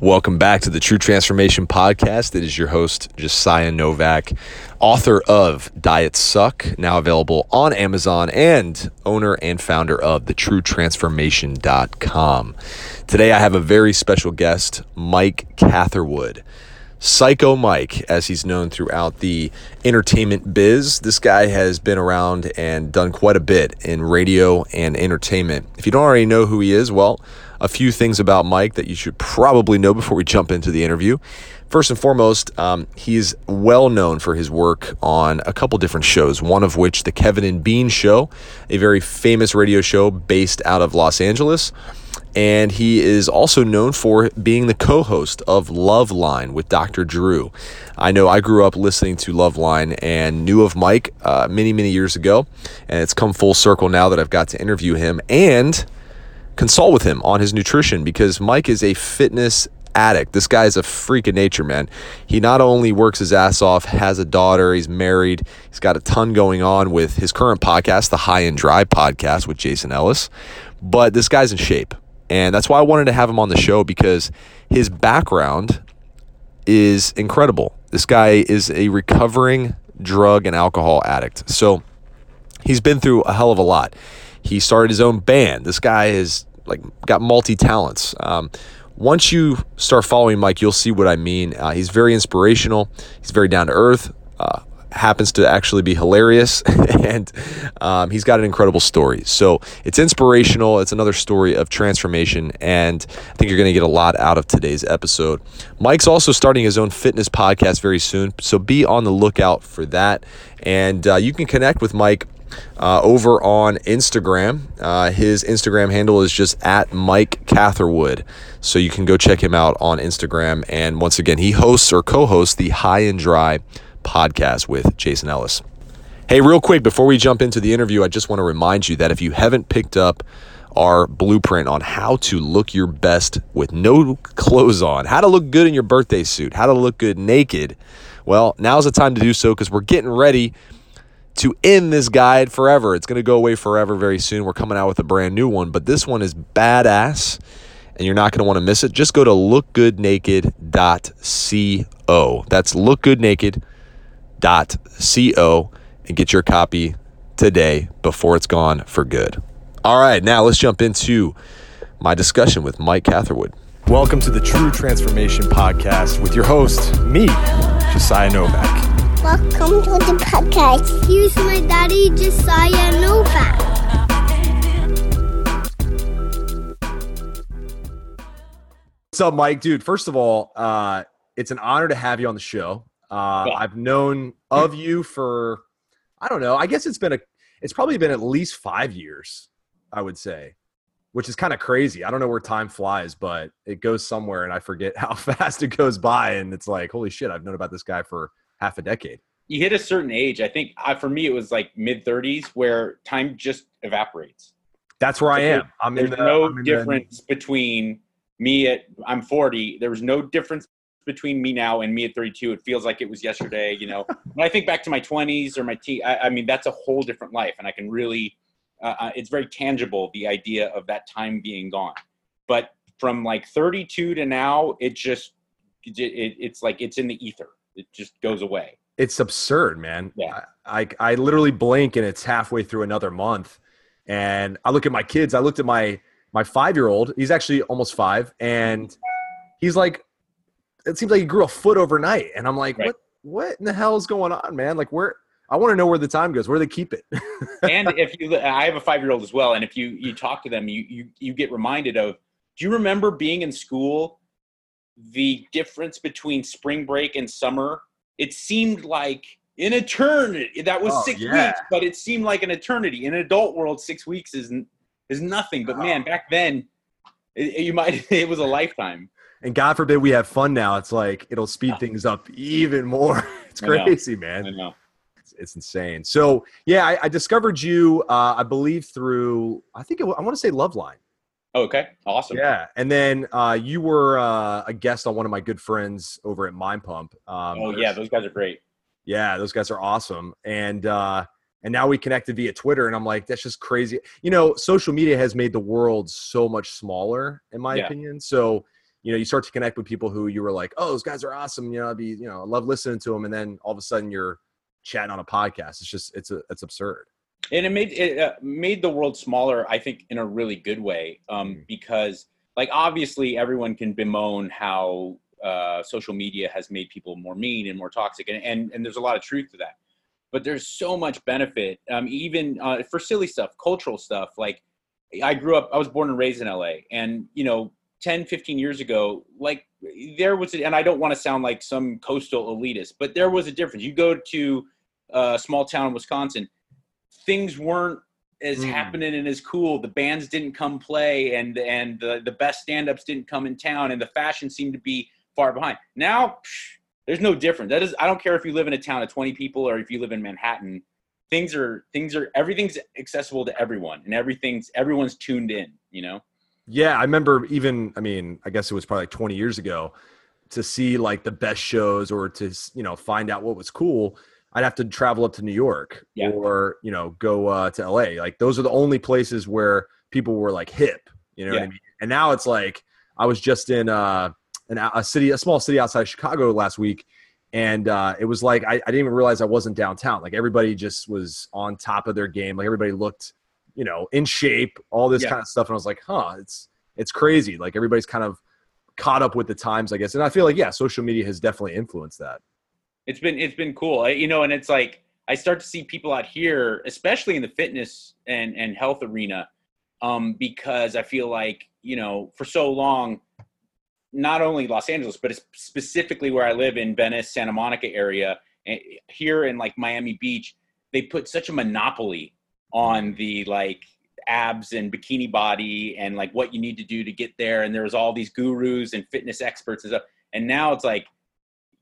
Welcome back to the True Transformation Podcast. It is your host, Josiah Novak, author of Diet Suck, now available on Amazon, and owner and founder of thetruetransformation.com. Today I have a very special guest, Mike Catherwood. Psycho Mike, as he's known throughout the entertainment biz. This guy has been around and done quite a bit in radio and entertainment. If you don't already know who he is, well, a few things about Mike that you should probably know before we jump into the interview. First and foremost, um, he's well known for his work on a couple different shows, one of which, The Kevin and Bean Show, a very famous radio show based out of Los Angeles and he is also known for being the co-host of Loveline with Dr. Drew. I know I grew up listening to Loveline and knew of Mike uh, many, many years ago, and it's come full circle now that I've got to interview him and consult with him on his nutrition because Mike is a fitness addict. This guy is a freak of nature, man. He not only works his ass off, has a daughter, he's married, he's got a ton going on with his current podcast, the High and Dry podcast with Jason Ellis, but this guy's in shape. And that's why I wanted to have him on the show because his background is incredible. This guy is a recovering drug and alcohol addict. So he's been through a hell of a lot. He started his own band. This guy is like got multi talents. Um, once you start following Mike, you'll see what I mean. Uh, he's very inspirational. He's very down to earth. Uh, happens to actually be hilarious, and um, he's got an incredible story. So it's inspirational. It's another story of transformation, and I think you're going to get a lot out of today's episode. Mike's also starting his own fitness podcast very soon, so be on the lookout for that. And uh, you can connect with Mike. Uh, over on Instagram. Uh, his Instagram handle is just at Mike Catherwood. So you can go check him out on Instagram. And once again, he hosts or co hosts the High and Dry podcast with Jason Ellis. Hey, real quick, before we jump into the interview, I just want to remind you that if you haven't picked up our blueprint on how to look your best with no clothes on, how to look good in your birthday suit, how to look good naked, well, now's the time to do so because we're getting ready to end this guide forever. It's going to go away forever very soon. We're coming out with a brand new one, but this one is badass and you're not going to want to miss it. Just go to lookgoodnaked.co. That's lookgoodnaked.co co and get your copy today before it's gone for good. All right, now let's jump into my discussion with Mike Catherwood. Welcome to the True Transformation Podcast with your host, me, Josiah Novak. Welcome to the podcast. Here's my daddy, Josiah Novak. What's up, Mike? Dude, first of all, uh, it's an honor to have you on the show. Uh, yeah. I've known of you for, I don't know. I guess it's been a, it's probably been at least five years. I would say, which is kind of crazy. I don't know where time flies, but it goes somewhere, and I forget how fast it goes by. And it's like, holy shit, I've known about this guy for half a decade. You hit a certain age. I think uh, for me, it was like mid 30s, where time just evaporates. That's where I am. I'm There's the, no I'm difference the... between me at I'm 40. There was no difference between me now and me at 32 it feels like it was yesterday you know when i think back to my 20s or my teen I, I mean that's a whole different life and i can really uh, uh it's very tangible the idea of that time being gone but from like 32 to now it just it, it, it's like it's in the ether it just goes away. It's absurd man. Yeah. I, I i literally blink and it's halfway through another month. And i look at my kids. I looked at my my five year old he's actually almost five. And he's like it seems like he grew a foot overnight. And I'm like, right. what what in the hell is going on, man? Like where I want to know where the time goes, where they keep it. and if you I have a five year old as well, and if you you talk to them, you you you get reminded of do you remember being in school the difference between spring break and summer? It seemed like an eternity. That was oh, six yeah. weeks, but it seemed like an eternity. In adult world, six weeks is is nothing. But man, back then, it, you might it was a lifetime and God forbid we have fun now. It's like it'll speed things up even more. It's crazy, I man. I know. It's, it's insane. So yeah, I, I discovered you. Uh, I believe through. I think it, I want to say Loveline. Oh, okay, awesome. Yeah, and then uh, you were uh, a guest on one of my good friends over at Mind Pump. Um, oh yeah, those guys are great. Yeah, those guys are awesome, and uh, and now we connected via Twitter, and I'm like, that's just crazy. You know, social media has made the world so much smaller, in my yeah. opinion. So you know, you start to connect with people who you were like, oh, those guys are awesome. You know, I'd be, you know, I love listening to them. And then all of a sudden you're chatting on a podcast. It's just, it's a, it's absurd. And it made it uh, made the world smaller, I think, in a really good way, um, mm. because like obviously everyone can bemoan how uh, social media has made people more mean and more toxic, and, and and there's a lot of truth to that. But there's so much benefit, um, even uh, for silly stuff, cultural stuff. Like I grew up, I was born and raised in LA, and you know 10 15 years ago like there was and i don't want to sound like some coastal elitist but there was a difference you go to a small town in wisconsin things weren't as mm. happening and as cool the bands didn't come play and and the, the best stand-ups didn't come in town and the fashion seemed to be far behind now psh, there's no difference that is i don't care if you live in a town of 20 people or if you live in manhattan things are things are everything's accessible to everyone and everything's everyone's tuned in you know yeah, I remember even, I mean, I guess it was probably like 20 years ago to see like the best shows or to, you know, find out what was cool. I'd have to travel up to New York yeah. or, you know, go uh, to LA. Like those are the only places where people were like hip, you know yeah. what I mean? And now it's like, I was just in uh, an, a city, a small city outside Chicago last week. And uh, it was like, I, I didn't even realize I wasn't downtown. Like everybody just was on top of their game. Like everybody looked you know, in shape, all this yeah. kind of stuff. And I was like, huh, it's it's crazy. Like everybody's kind of caught up with the times, I guess. And I feel like yeah, social media has definitely influenced that. It's been it's been cool, you know, and it's like I start to see people out here, especially in the fitness and and health arena, um, because I feel like you know for so long, not only Los Angeles, but it's specifically where I live in Venice, Santa Monica area, eh, here in like Miami Beach, they put such a monopoly on the like abs and bikini body and like what you need to do to get there. And there was all these gurus and fitness experts and stuff. And now it's like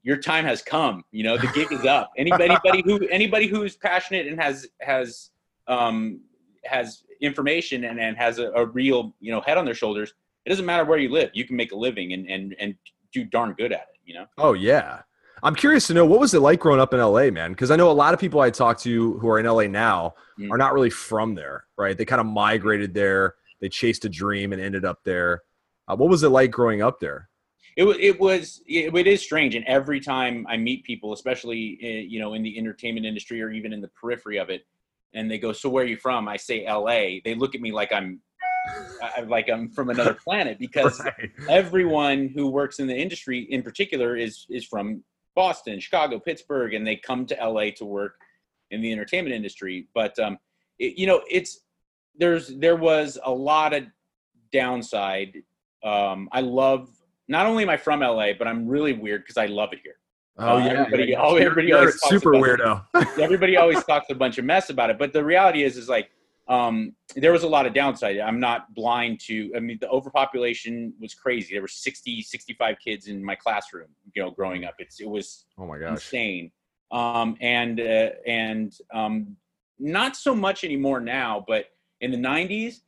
your time has come you know the gig is up anybody, anybody who anybody who's passionate and has has um has information and, and has a, a real you know head on their shoulders it doesn't matter where you live you can make a living and and and do darn good at it you know oh yeah I'm curious to know what was it like growing up in LA, man? Because I know a lot of people I talk to who are in LA now mm. are not really from there, right? They kind of migrated there, they chased a dream and ended up there. Uh, what was it like growing up there? It, it was it, it is strange, and every time I meet people, especially in, you know in the entertainment industry or even in the periphery of it, and they go, "So where are you from?" I say L.A. They look at me like I'm like I'm from another planet because right. everyone who works in the industry, in particular, is is from Boston, Chicago, Pittsburgh, and they come to LA to work in the entertainment industry. But um, it, you know, it's there's there was a lot of downside. Um, I love not only am I from LA, but I'm really weird because I love it here. Oh uh, yeah, everybody, yeah. Oh, everybody always super weirdo. everybody always talks a bunch of mess about it, but the reality is, is like um, there was a lot of downside. I'm not blind to, I mean, the overpopulation was crazy. There were 60, 65 kids in my classroom, you know, growing up. It's, it was oh my gosh. insane. Um, and, uh, and um, not so much anymore now, but in the 90s,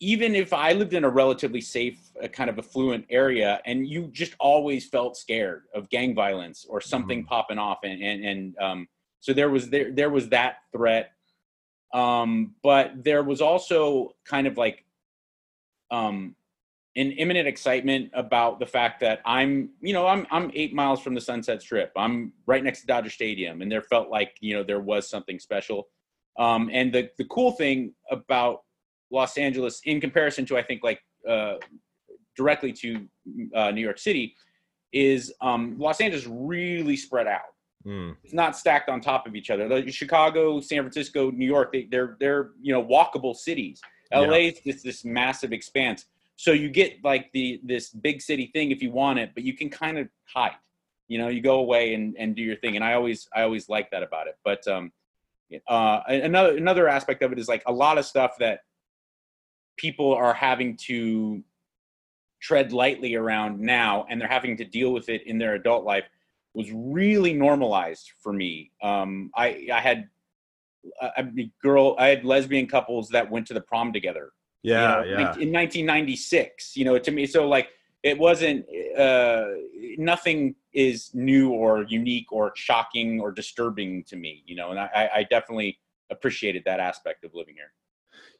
even if I lived in a relatively safe, uh, kind of affluent area, and you just always felt scared of gang violence or something mm-hmm. popping off, and and, and um, so there was there there was that threat um, but there was also kind of like um, an imminent excitement about the fact that I'm, you know, I'm I'm eight miles from the Sunset Strip. I'm right next to Dodger Stadium, and there felt like you know there was something special. Um, and the the cool thing about Los Angeles, in comparison to I think like uh, directly to uh, New York City, is um, Los Angeles really spread out. Mm. It's not stacked on top of each other. Like Chicago, San Francisco, New York, they, are they're, they're you know walkable cities. LA yeah. is just this massive expanse. So you get like the this big city thing if you want it, but you can kind of hide. You know, you go away and, and do your thing. And I always I always like that about it. But um, uh, another another aspect of it is like a lot of stuff that people are having to tread lightly around now, and they're having to deal with it in their adult life was really normalized for me. Um, I, I had a, girl, I had lesbian couples that went to the prom together. Yeah, you know, yeah. In 1996, you know, to me, so like it wasn't. Uh, nothing is new or unique or shocking or disturbing to me, you know, and I, I definitely appreciated that aspect of living here.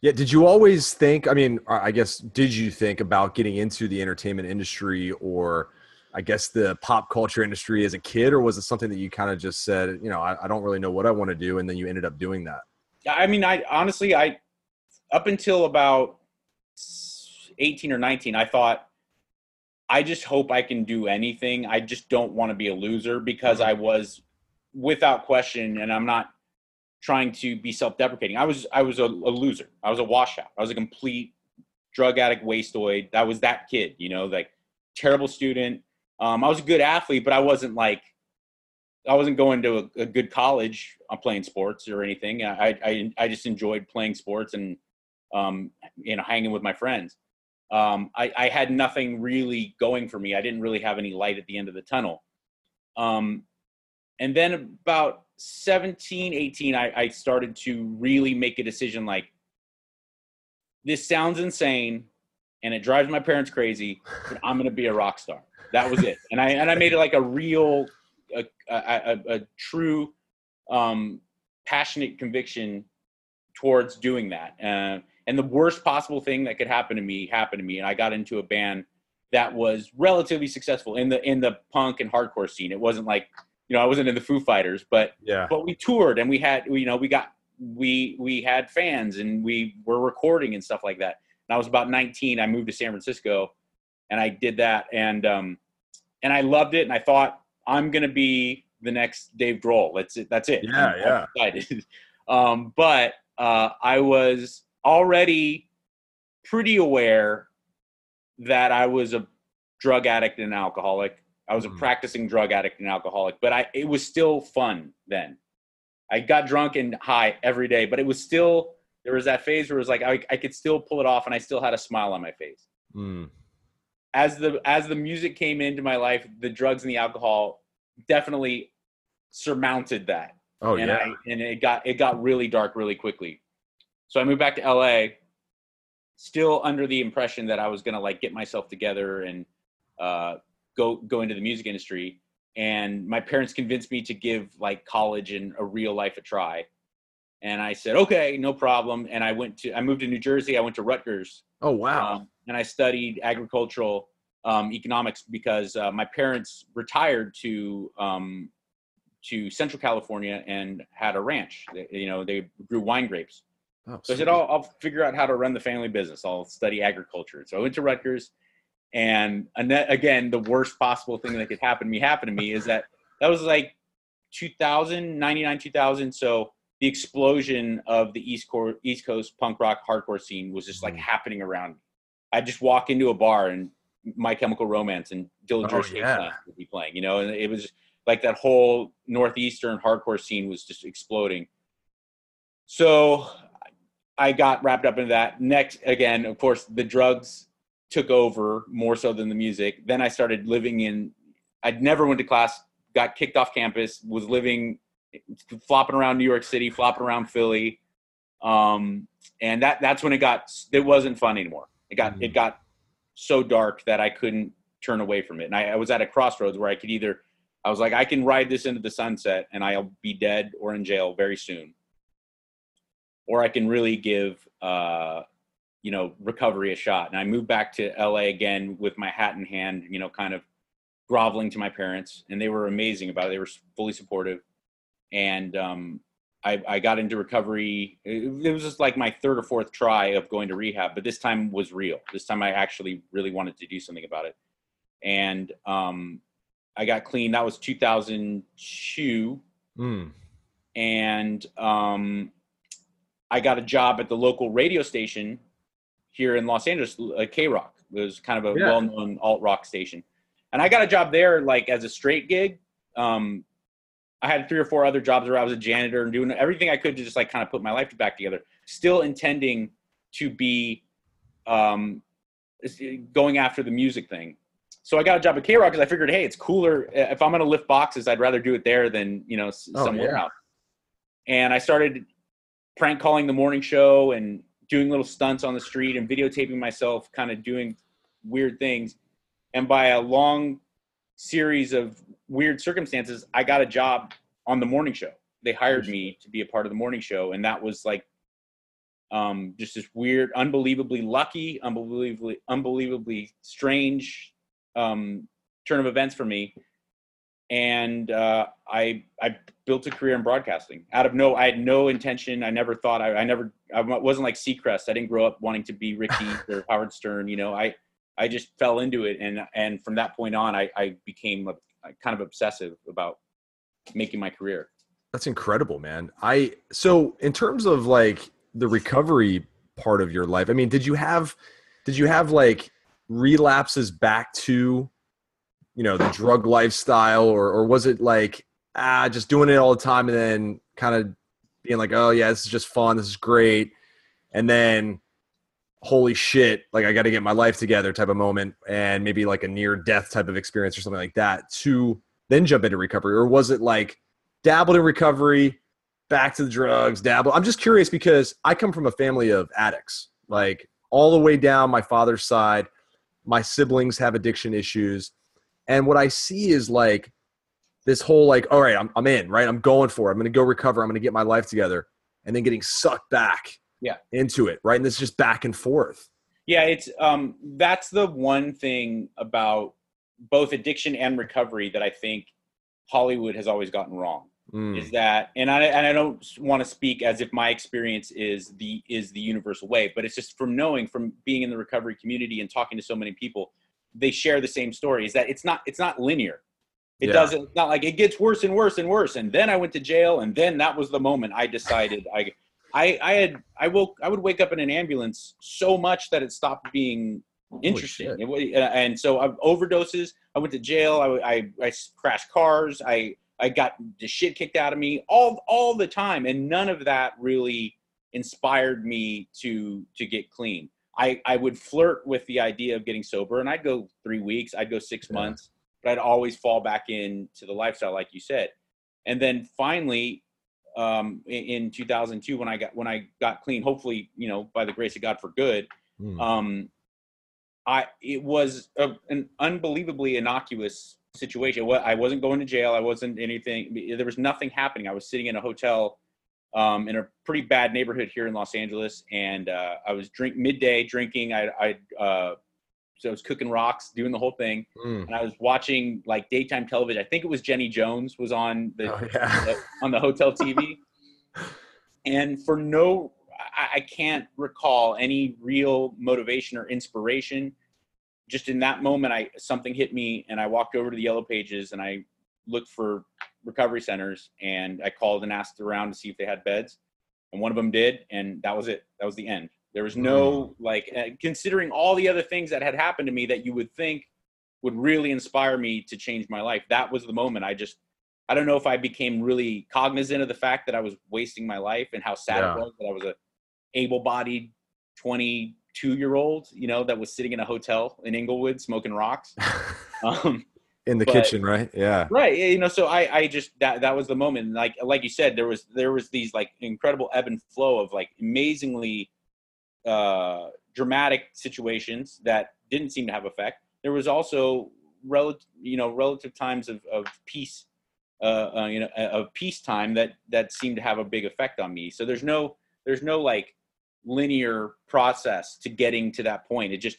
Yeah. Did you always think? I mean, I guess did you think about getting into the entertainment industry or? I guess the pop culture industry as a kid, or was it something that you kind of just said, you know, I, I don't really know what I want to do, and then you ended up doing that? I mean, I honestly, I up until about 18 or 19, I thought I just hope I can do anything. I just don't want to be a loser because mm-hmm. I was without question and I'm not trying to be self-deprecating. I was I was a, a loser. I was a washout. I was a complete drug addict wasteoid. That was that kid, you know, like terrible student. Um, I was a good athlete, but I wasn't like I wasn't going to a, a good college on playing sports or anything. I, I I just enjoyed playing sports and um, you know hanging with my friends. Um, I, I had nothing really going for me. I didn't really have any light at the end of the tunnel. Um, and then about 17, 18, I, I started to really make a decision like, this sounds insane and it drives my parents crazy, but I'm going to be a rock star. That was it. And I, and I made it like a real, a, a, a, a true, um, passionate conviction towards doing that. Uh, and the worst possible thing that could happen to me happened to me. And I got into a band that was relatively successful in the, in the punk and hardcore scene. It wasn't like, you know, I wasn't in the Foo Fighters, but Yeah. but we toured and we had, you know, we got we we had fans and we were recording and stuff like that. And I was about 19. I moved to San Francisco, and I did that, and um, and I loved it. And I thought I'm gonna be the next Dave Grohl. That's it. That's it. Yeah, I'm yeah. excited. um, but uh, I was already pretty aware that I was a drug addict and alcoholic. I was a Mhm. practicing drug addict and alcoholic, but I it was still fun then. I got drunk and high every day, but it was still there was that phase where it was like I, I could still pull it off and I still had a smile on my face. Mm. As the as the music came into my life, the drugs and the alcohol definitely surmounted that. Oh and yeah. I, and it got it got really dark really quickly. So I moved back to LA, still under the impression that I was gonna like get myself together and uh, go go into the music industry. And my parents convinced me to give like college and a real life a try. And I said, okay, no problem. And I went to I moved to New Jersey. I went to Rutgers oh wow. um, and I studied agricultural um, economics because uh, my parents retired to um, to Central California and had a ranch. They, you know, they grew wine grapes. oh, So I said. I'll, I'll figure out how to run the family business. I'll study agriculture. So I went to Rutgers, and again, the worst possible thing that could happen to me happened to me is that that was like 2000, 99, 2000. So the explosion of the East Coast, East Coast punk rock hardcore scene was just like Mhm. happening around me. I'd just walk into a bar and My Chemical Romance and Dillinger Oh, Escape yeah. Would be playing, you know, and it was like that whole northeastern hardcore scene was just exploding. So I got wrapped up into that. Next, again, of course, the drugs took over more so than the music. Then I started living in. I'd never went to class. Got kicked off campus. Was living, flopping around New York City, flopping around Philly, um, and that that's when it got. It wasn't fun anymore. It got it got so dark that I couldn't turn away from it. And I, I was at a crossroads where I could either. I was like, I can ride this into the sunset, and I'll be dead or in jail very soon or I can really give uh, you know recovery a shot. And I moved back to LA again with my hat in hand, you know, kind of groveling to my parents, and they were amazing about it. They were fully supportive, and um, I, I got into recovery. It, it was just like my third or fourth try of going to rehab, but this time was real. This time I actually really wanted to do something about it, and um, I got clean. That was 2002 Mm. and um, I got a job at the local radio station here in Los Angeles, uh, KROQ. It was kind of a Yeah. well-known alt rock station, and I got a job there like as a straight gig. Um, I had three or four other jobs where I was a janitor and doing everything I could to just like kind of put my life back together. Still intending to be um, going after the music thing. So I got a job at KROQ because I figured, hey, it's cooler if I'm going to lift boxes. I'd rather do it there than you know s- Oh, somewhere yeah. else. And I started prank calling the morning show and doing little stunts on the street and videotaping myself, kind of doing weird things. And by a long series of weird circumstances, I got a job on the morning show. They hired me to be a part of the morning show, and that was like Um, just this weird, unbelievably lucky, unbelievably, unbelievably strange um, turn of events for me. And uh, I I built a career in broadcasting out of no. I had no intention. I never thought. I, I never. I wasn't like Seacrest. I didn't grow up wanting to be Ricky or Howard Stern. You know, I I just fell into it, and and from that point on, I I became a, kind of obsessive about making my career. That's incredible, man. I so in terms of like the recovery part of your life, I mean, did you have did you have like relapses back to you know the drug lifestyle or or was it like ah just doing it all the time and then kind of being like oh yeah this is just fun this is great and then holy shit like i got to get my life together type of moment and maybe like a near death type of experience or something like that to then jump into recovery? Or was it like dabbled in recovery back to the drugs dabble i'm just curious because i come from a family of addicts like all the way down my father's side my siblings have addiction issues and what i see is like this whole like all right i'm, I'm in right i'm going for it i'm going to go recover i'm going to get my life together and then getting sucked back Yeah. into it right and this is just back and forth Yeah, it's um that's the one thing about both addiction and recovery that I think Hollywood has always gotten wrong. Mm. Is that and I and I don't want to speak as if my experience is the is the universal way, but it's just from knowing from being in the recovery community and talking to so many people, they share the same story. Is that it's not it's not linear. It Yeah. doesn't not like it gets worse and worse and worse. And then I went to jail, and then that was the moment I decided I I I had I woke I would wake up in an ambulance so much that it stopped being interesting. It uh, and so I, overdoses. I went to jail. I, I I crashed cars. I I got the shit kicked out of me all all the time, and none of that really inspired me to to get clean. I I would flirt with the idea of getting sober, and I'd go three weeks. I'd go six Yeah. months, but I'd always fall back into the lifestyle, like you said. And then finally, um, in, in 2002, when I got when I got clean, hopefully, you know, by the grace of God for good, Mm. um, I it was a, an unbelievably innocuous situation. I wasn't going to jail. I wasn't anything. There was nothing happening. I was sitting in a hotel um, in a pretty bad neighborhood here in Los Angeles, and uh, I was drink midday drinking. I, I uh, so I was cooking rocks, doing the whole thing, Mm. and I was watching like daytime television. I think it was Jenny Jones was on the Oh, yeah. on the hotel TV. and for no, I, I can't recall any real motivation or inspiration. Just in that moment, I something hit me, and I walked over to the Yellow Pages and I looked for recovery centers, and I called and asked around to see if they had beds, and one of them did, and that was it. That was the end. There was no like, uh, considering all the other things that had happened to me that you would think would really inspire me to change my life. That was the moment. I just I don't know if I became really cognizant of the fact that I was wasting my life and how sad Yeah. it was that I was a able-bodied 22 year old, you know, that was sitting in a hotel in Inglewood smoking rocks. Um, in the But- kitchen right yeah right. You know, so I, I just, that, that was the moment. Like, like you said, there was, there was these like incredible ebb and flow of like amazingly uh, dramatic situations that didn't seem to have effect. There was also relative, you know, relative times of, of peace, uh, uh, you know, uh, of peacetime that that seemed to have a big effect on me. So there's no, there's no like linear process to getting to that point. It just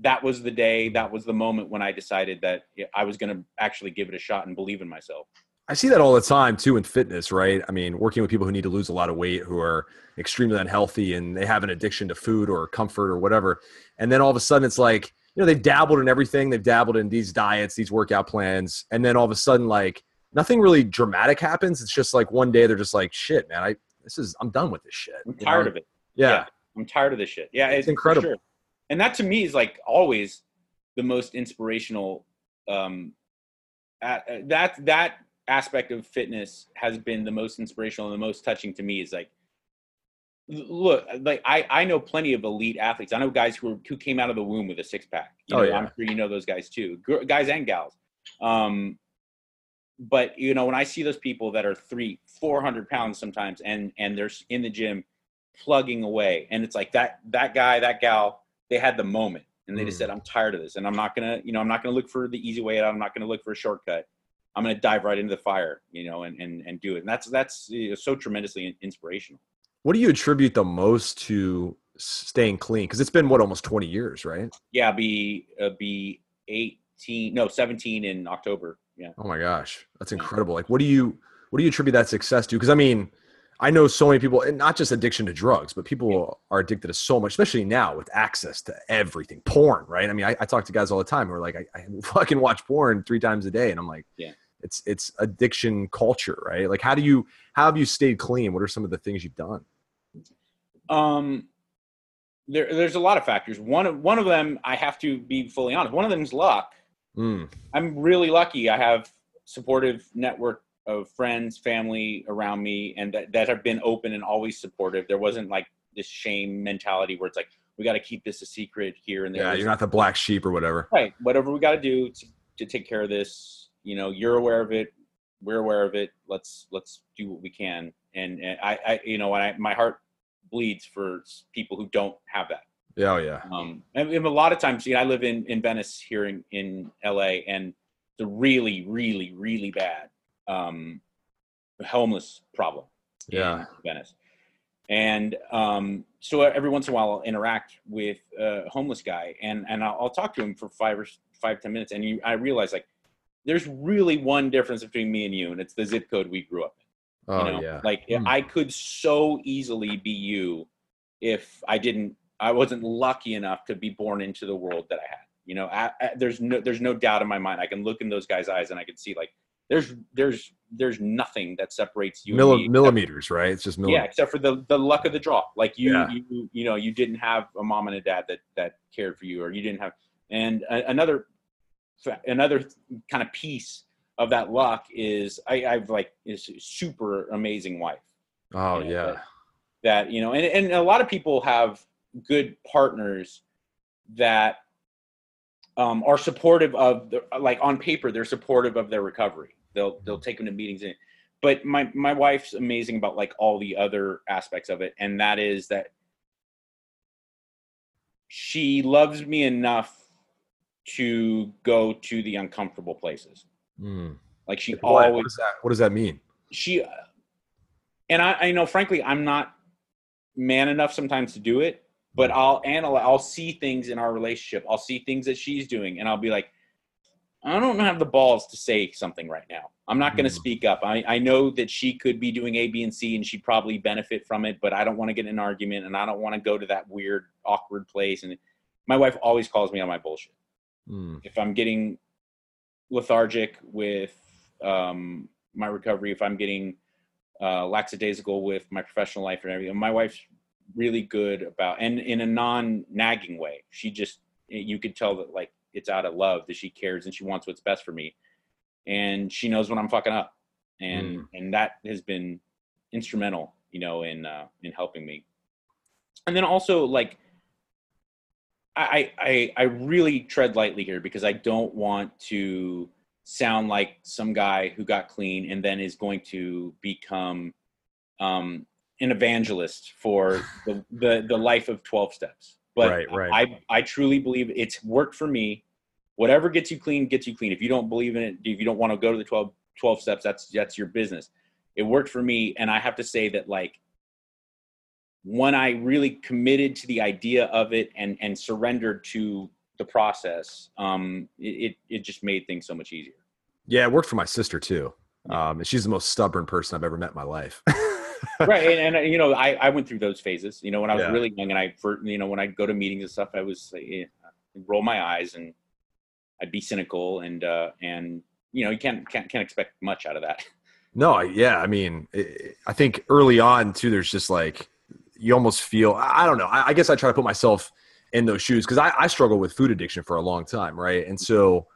that was the day, that was the moment when I decided that I was going to actually give it a shot and believe in myself. I see that all the time too in fitness, right? I mean, working with people who need to lose a lot of weight, who are extremely unhealthy and they have an addiction to food or comfort or whatever. And then all of a sudden it's like, you know, they've dabbled in everything. They've dabbled in these diets, these workout plans. And then all of a sudden, like, nothing really dramatic happens. It's just like one day they're just like, shit, man, I, this is, I'm done with this shit. I'm tired know? of it. Yeah. Yeah. I'm tired of this shit. Yeah, It's for incredible. sure. And that to me is like always the most inspirational. Um, at, uh, that that aspect of fitness has been the most inspirational and the most touching to me. Is like, look, like I I know plenty of elite athletes. I know guys who are, who came out of the womb with a six pack. You Oh, know, yeah. I'm sure you know those guys too, guys and gals. Um, but you know when I see those people that are three, four hundred pounds sometimes, and and they're in the gym plugging away and it's like that that guy that gal they had the moment and they just said i'm tired of this and i'm not gonna you know i'm not gonna look for the easy way out i'm not gonna look for a shortcut i'm gonna dive right into the fire you know and and, and do it and that's that's you know, so tremendously inspirational What do you attribute the most to staying clean? Because it's been what almost 20 years, right? Yeah, be uh, be 18, no, 17 in October. Yeah. Oh my gosh, that's incredible. Like, what do you what do you attribute that success to? Because I mean, I know so many people, and not just addiction to drugs, but people are addicted to so much, especially now with access to everything, porn, right? I mean, I, I talk to guys all the time who are like, I, I fucking watch porn three times a day, and I'm like, Yeah. it's it's addiction culture, right? Like, how do you how have you stayed clean? What are some of the things you've done? Um, there, there's a lot of factors. One of one of them, I have to be fully honest. One of them is luck. Mm, I'm really lucky. I have supportive network of friends, family around me, and that, that have been open and always supportive. There wasn't like this shame mentality where it's like we got to keep this a secret here and there. yeah, you're not the black sheep or whatever. right. Whatever we got to do to, to take care of this, you know, you're aware of it. We're aware of it. Let's let's do what we can. And, and I, I, you know, I, my heart bleeds for people who don't have that. Yeah, oh yeah, Um, and, and a lot of times, you know, I live in, in Venice here in, in LA and the really, really, really bad um, homeless problem in Yeah. Venice. And um, so every once in a while I'll interact with a homeless guy and, and I'll, I'll talk to him for five or five, 10 minutes. And you, I realize like, there's really one difference between me and you, and it's the zip code we grew up in. oh You know, yeah. like Hmm. I could so easily be you if I didn't, I wasn't lucky enough to be born into the world that I had. You know, I, I, there's no, there's no doubt in my mind. I can look in those guys' eyes and I can see like, there's, there's, there's nothing that separates you. and Milli- me except- millimeters, right? It's just yeah, except for the the luck of the draw. Like you, Yeah. you, you know, you didn't have a mom and a dad that that cared for you, or you didn't have. And a, another, another kind of piece of that luck is I, I've like is a super amazing wife Oh you know, yeah. that, that you know, and and a lot of people have good partners that um, are supportive of the, like on paper they're supportive of their recovery. They'll they'll mm-hmm. take them to meetings and but my my wife's amazing about like all the other aspects of it and that is that she loves me enough to go to the uncomfortable places. Mm. like she What, always what does that What does that mean? she uh, and I, I know frankly i'm not man enough sometimes to do it but mm. i'll analyze i'll see things in our relationship. I'll see things that she's doing and i'll be like i don't have the balls to say something right now i'm not going to Mhm. speak up I, I know that she could be doing a b and c and she'd probably benefit from it but i don't want to get in an argument and i don't want to go to that weird awkward place and my wife always calls me on my bullshit Mm. if I'm getting lethargic with um, my recovery, if I'm getting uh, lackadaisical with my professional life and everything, my wife's really good about, and in a non-nagging way. She just, you could tell that like it's out of love that she cares and she wants what's best for me, and she knows when I'm fucking up, and and that has been instrumental, you know, in uh, in helping me. And then also like I, I I really tread lightly here because I don't want to sound like some guy who got clean and then is going to become um, an evangelist for the, the the life of 12 steps. But Right, right. I I truly believe it's worked for me. Whatever gets you clean gets you clean. If you don't believe in it, if you don't want to go to the 12, 12 steps, that's that's your business. It worked for me, and I have to say that like when I really committed to the idea of it and and surrendered to the process, um, it, it just made things so much easier. Yeah, it worked for my sister too. Um, and she's the most stubborn person I've ever met in my life. right, and, and uh, you know, I, I went through those phases. You know, when I was Yeah. really young, and I, for, you know, when I go to meetings and stuff, I was like, I'd roll my eyes and I'd be cynical, and uh, and you know, you can't can't can't expect much out of that. No, I- yeah, I mean, i I think early on too, there's just like you almost feel. I I don't know. I, I guess I try to put myself in those shoes because I, I struggled with food addiction for a long time, right? And so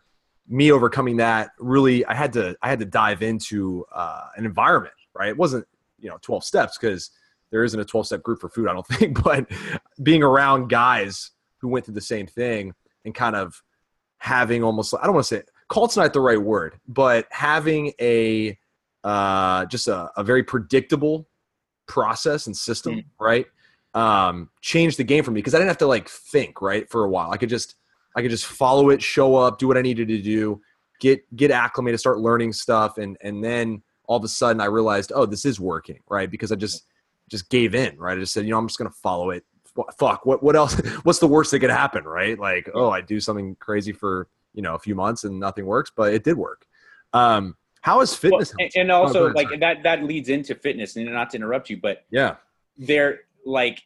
me overcoming that really, I had to I had to dive into uh, an environment, right? It wasn't you know 12 steps because there isn't a 12 step group for food, I don't think, but being around guys who went through the same thing and kind of having almost I don't want to say cult's not the right word, but having a uh, just a, a very predictable process and system, Mm. right? Um, changed the game for me because I didn't have to like think, right, for a while. I could just I could just follow it, show up, do what I needed to do, get get acclimated, start learning stuff, and and then all of a sudden I realized, oh, this is working, right? Because I just just gave in, right? I just said, you know, I'm just gonna follow it. Fuck, what what else? What's the worst that could happen, right? Like, oh, I do something crazy for you know a few months and nothing works, but it did work. Um, how is fitness? Well, and, also, oh, ahead, like sorry. that that leads into fitness, and not to interrupt you, but yeah, they're like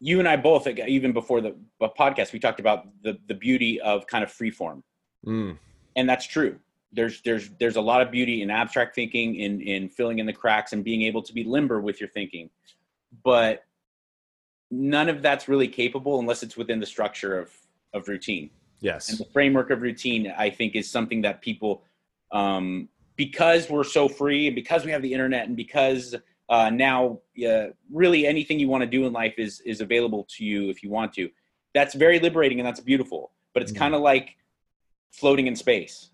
you and I both, even before the podcast, we talked about the the beauty of kind of freeform, mm. and that's true. There's there's there's a lot of beauty in abstract thinking, in in filling in the cracks, and being able to be limber with your thinking, but none of that's really capable unless it's within the structure of of routine. Yes, and the framework of routine, I think, is something that people, um, because we're so free, and because we have the internet, and because uh, now uh, really anything you want to do in life is is available to you if you want to that's very liberating and that's beautiful but it's mm-hmm. kind of like floating in space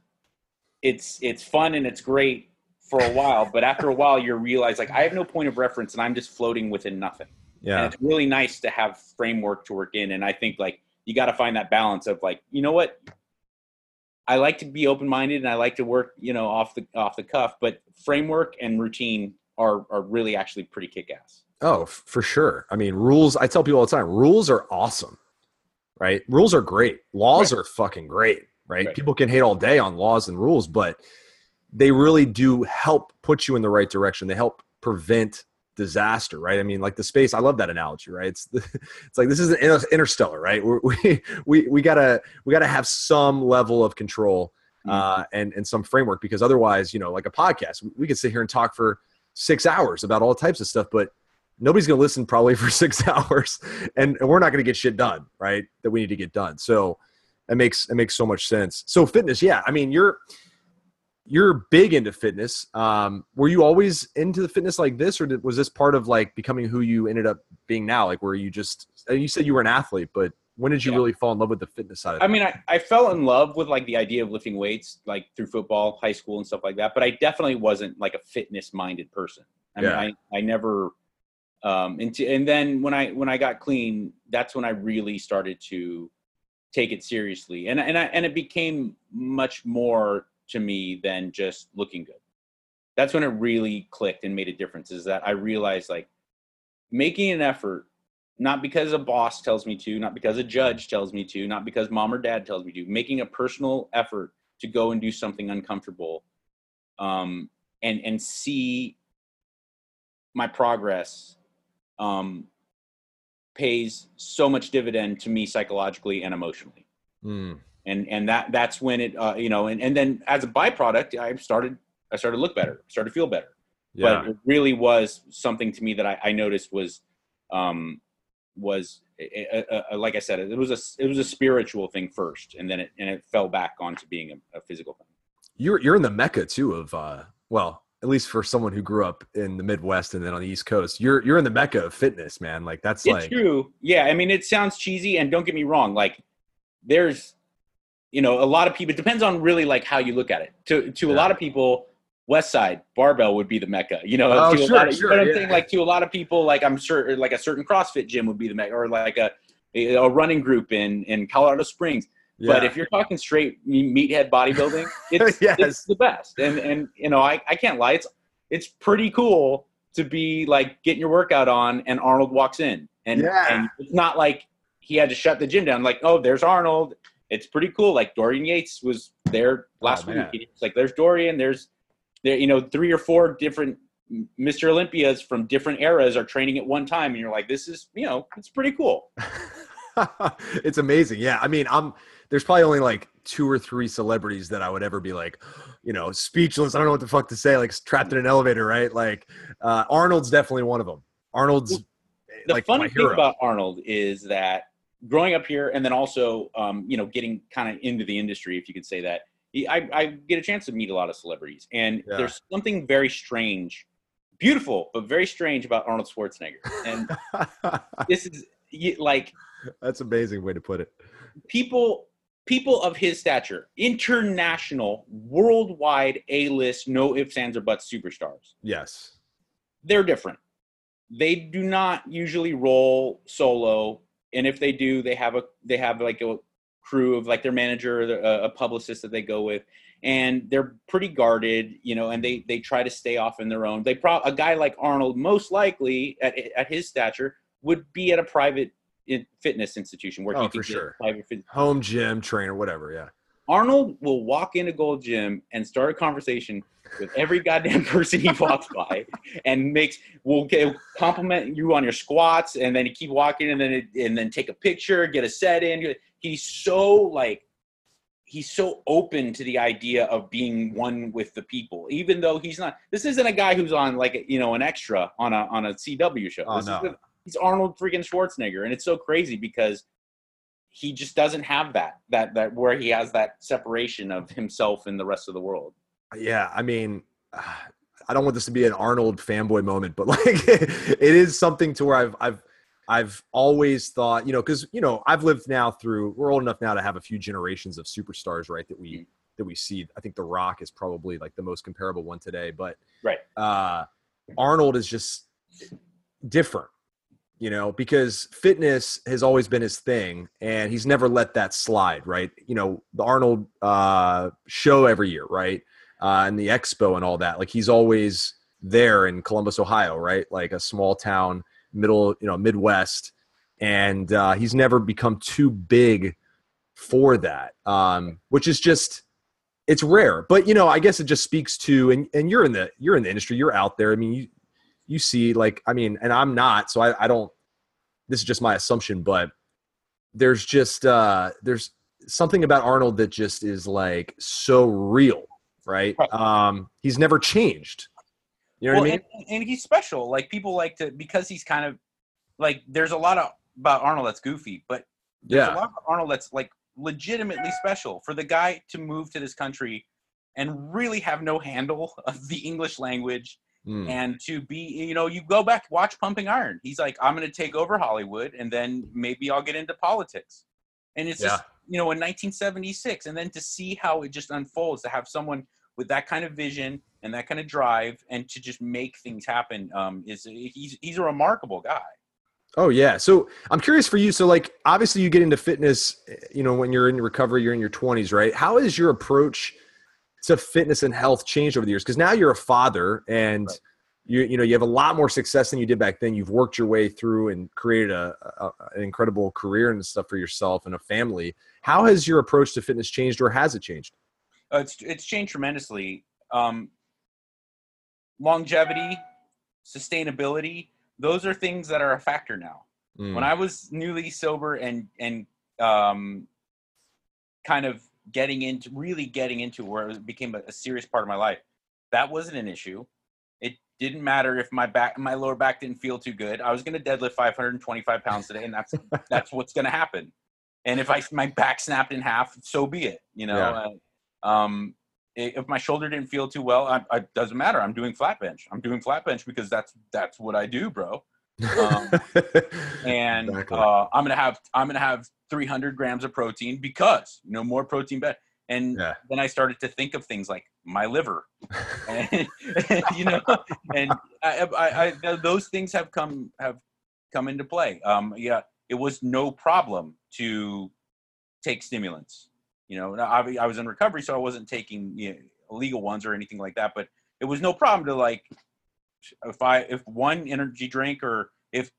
it's it's fun and it's great for a while but after a while you realize like i have no point of reference and i'm just floating within nothing yeah and it's really nice to have framework to work in and i think like you got to find that balance of like you know what i like to be open minded and i like to work you know off the off the cuff but framework and routine are are really actually pretty kick ass. Oh, for sure. I mean, rules. I tell people all the time, rules are awesome, right? Rules are great. Laws right. are fucking great, right? right? People can hate all day on laws and rules, but they really do help put you in the right direction. They help prevent disaster, right? I mean, like the space. I love that analogy, right? It's the, it's like this is an interstellar, right? We're, we we we gotta we gotta have some level of control mm-hmm. uh, and and some framework because otherwise, you know, like a podcast, we could sit here and talk for six hours about all types of stuff, but nobody's going to listen probably for six hours and, and we're not going to get shit done, right? That we need to get done. So it makes, it makes so much sense. So fitness, yeah. I mean, you're, you're big into fitness. Um, were you always into the fitness like this, or did, was this part of like becoming who you ended up being now? Like, where you just you said you were an athlete, but when did you yeah. really fall in love with the fitness side? I mean, I, I fell in love with like the idea of lifting weights, like through football, high school, and stuff like that. But I definitely wasn't like a fitness minded person. I yeah. mean, I, I never, um, into, and then when I, when I got clean, that's when I really started to take it seriously. And, and I, and it became much more to me than just looking good. That's when it really clicked and made a difference is that I realized like making an effort not because a boss tells me to, not because a judge tells me to, not because mom or dad tells me to, making a personal effort to go and do something uncomfortable um, and, and see my progress um, pays so much dividend to me psychologically and emotionally. Mm. And, and that, that's when it, uh, you know, and, and then as a byproduct, I started, I started to look better, started to feel better. Yeah. But it really was something to me that I, I noticed was, um, was a, a, a, like I said, it was a it was a spiritual thing first, and then it and it fell back onto being a, physical thing. You're you're in the mecca too of uh, well, at least for someone who grew up in the Midwest and then on the East Coast, you're you're in the mecca of fitness, man. Like that's it's like true. Yeah, I mean, it sounds cheesy, and don't get me wrong. Like there's, you know, a lot of people. It depends on really like how you look at it. To to yeah. a lot of people, West Side barbell would be the mecca. You know, oh, sure, of, sure, you know what I'm saying? Like to a lot of people, like I'm sure, like a certain CrossFit gym would be the mecca, or like a a running group in in Colorado Springs. Yeah. But if you're talking straight meathead bodybuilding, it's, yes. it's the best. And and you know, I, I can't lie, it's it's pretty cool to be like getting your workout on and Arnold walks in. And, yeah. and it's not like he had to shut the gym down. Like, oh, there's Arnold. It's pretty cool. Like Dorian Yates was there last oh, week. It's like there's Dorian, there's there, you know, three or four different Mr. Olympias from different eras are training at one time, and you're like, this is, you know, it's pretty cool. it's amazing. Yeah. I mean, I'm there's probably only like two or three celebrities that I would ever be like, you know, speechless. I don't know what the fuck to say. Like trapped in an elevator, right? Like uh, Arnold's definitely one of them. Arnold's the like funny thing about Arnold is that growing up here and then also, um, you know, getting kind of into the industry, if you could say that, I, I get a chance to meet a lot of celebrities, and yeah. there's something very strange, beautiful, but very strange about Arnold Schwarzenegger. And this is like that's amazing way to put it. People people of his stature, international, worldwide, A-list, no ifs, ands, or buts superstars. Yes. They're different. They do not usually roll solo, and if they do, they have a they have like a crew of like their manager, a, a publicist that they go with, and they're pretty guarded, you know, and they they try to stay off in their own. They pro a guy like Arnold, most likely at at his stature, would be at a private in- fitness institution where Oh, he for sure. Home gym, trainer, whatever. Yeah. Arnold will walk into Gold Gym and start a conversation with every goddamn person he walks by, and makes will get, compliment you on your squats, and then he keep walking, and then it, and then take a picture, get a set in. He's so like he's so open to the idea of being one with the people, even though he's not. This isn't a guy who's on like you know an extra on a on a CW show. Oh, This is no. a- he's Arnold freaking Schwarzenegger, and it's so crazy because he just doesn't have that that that where he has that separation of himself and the rest of the world. Yeah, I mean, I don't want this to be an Arnold fanboy moment, but like it is something to where I've I've I've always thought, you know, because you know I've lived now through. We're old enough now to have a few generations of superstars, right? That we that we see. I think The Rock is probably like the most comparable one today, but Right. uh, Arnold is just different, you know, because fitness has always been his thing, and he's never let that slide, right? You know, the Arnold uh, show every year, right? uh, and the expo and all that. Like he's always there in Columbus, Ohio, right? Like a small town, middle, you know, Midwest, and uh, he's never become too big for that, um, which is just it's rare. But you know, I guess it just speaks to and and you're in the you're in the industry, you're out there. I mean, you you see, like, I mean, and I'm not, so I, I don't. This is just my assumption, but there's just uh, there's something about Arnold that just is like so real right? Um, he's never changed. You know what I mean? and, and he's special. Like people like to because he's kind of like there's a lot of about Arnold that's goofy, but there's a yeah, lot of Arnold that's like legitimately special for the guy to move to this country and really have no handle of the English language Mm. and to be you know you go back watch pumping iron he's like i'm going to take over hollywood and then maybe i'll get into politics and it's just you know in 1976 and then to see how it just unfolds to have someone with that kind of vision and that kind of drive and to just make things happen um, is he's he's a remarkable guy Oh yeah. So I'm curious for you. So like, obviously, you get into fitness. eh, You know, when you're in recovery, you're in your 20s, right? How is your approach to fitness and health changed over the years? Because now you're a father, and Right. you you know you have a lot more success than you did back then. You've worked your way through and created a, a an incredible career and stuff for yourself and a family. How has your approach to fitness changed, or has it changed? Uh, it's it's changed tremendously. Um, longevity, sustainability, those are things that are a factor now. Mm. When I was newly sober and and um, kind of getting into really getting into where it became a, a serious part of my life, that wasn't an issue. It didn't matter if my back my lower back didn't feel too good. I was going to deadlift 525 pounds today, and that's that's what's going to happen. And if I my back snapped in half, so be it. You know. Yeah. Uh, um, if my shoulder didn't feel too well, I, I doesn't matter. I'm doing flat bench. I'm doing flat bench because that's that's what I do, bro. um, and Exactly. uh, I'm gonna have I'm gonna have 300 grams of protein because you know more protein better. And Yeah. then I started to think of things like my liver, and, you know, and I, I, I, those things have come have come into play. Um, yeah, it was no problem to take stimulants. You know, I, I was in recovery, so I wasn't taking you know, illegal ones or anything like that. But it was no problem to like if I if one energy drink or if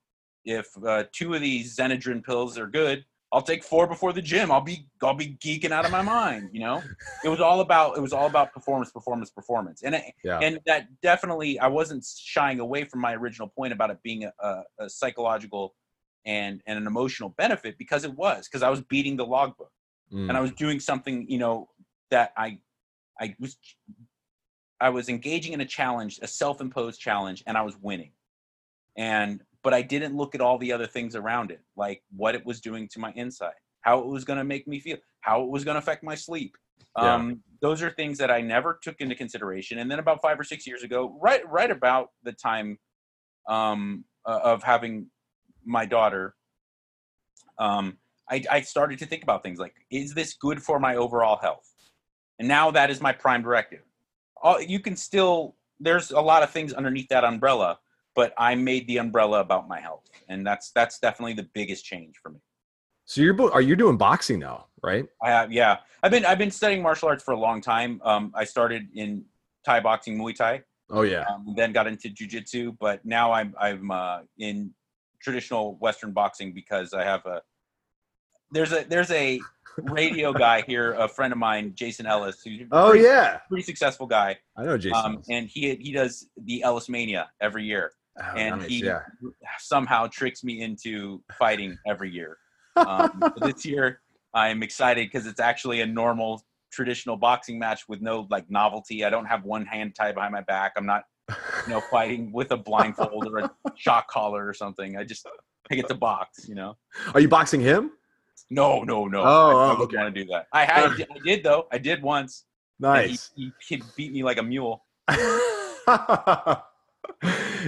if uh, two of these Xenadrine pills are good, I'll take four before the gym. I'll be I'll be geeking out of my mind. You know, it was all about it was all about performance, performance, performance, and it, Yeah. and that definitely I wasn't shying away from my original point about it being a, a, psychological and and an emotional benefit because it was because I was beating the logbook Mm. and I was doing something, you know, that I, I was, I was engaging in a challenge, a self-imposed challenge, and I was winning. And but I didn't look at all the other things around it, like what it was doing to my inside, how it was going to make me feel, how it was going to affect my sleep. Yeah. Um, those are things that I never took into consideration. And then about five or six years ago, right, right about the time um, uh, of having my daughter, um, I, I started to think about things like, is this good for my overall health? And now that is my prime directive. All, you can still, there's a lot of things underneath that umbrella, but I made the umbrella about my health. And that's, that's definitely the biggest change for me. So you're bo- are you doing boxing now, right? I have, yeah. I've been I've been studying martial arts for a long time. Um, I started in Thai boxing, Muay Thai, Oh yeah. um, then got into jujitsu, but now I'm I'm uh, in traditional Western boxing because I have a there's a there's a radio guy here, a friend of mine, Jason Ellis, who's Oh pretty, yeah. pretty successful guy. I know Jason. Um, and he he does the Ellis Mania every year, oh, and nice, he yeah. somehow tricks me into fighting every year. Um, this year, I'm excited because it's actually a normal traditional boxing match with no like novelty. I don't have one hand tied behind my back. I'm not, you know, fighting with a blindfold or a shock collar or something. I just I get to box. You know. Are you boxing him? No, no, no. Oh, I, I oh, okay. want to do that. I had, I did though. I did once. Nice. He, he, he beat me like a mule.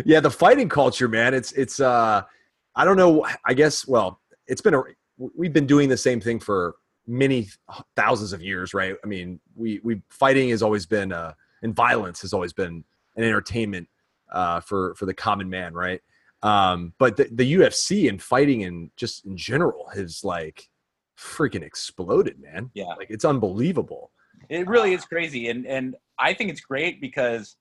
yeah, the fighting culture, man. It's it's uh I don't know, I guess well, it's been a we've been doing the same thing for many thousands of years, right? I mean, we we fighting has always been uh and violence has always been an entertainment uh for for the common man, right? Um but the, the UFC and fighting and just in general has like freaking exploded, man. Yeah. Like it's unbelievable. It really is crazy, and and I think it's great because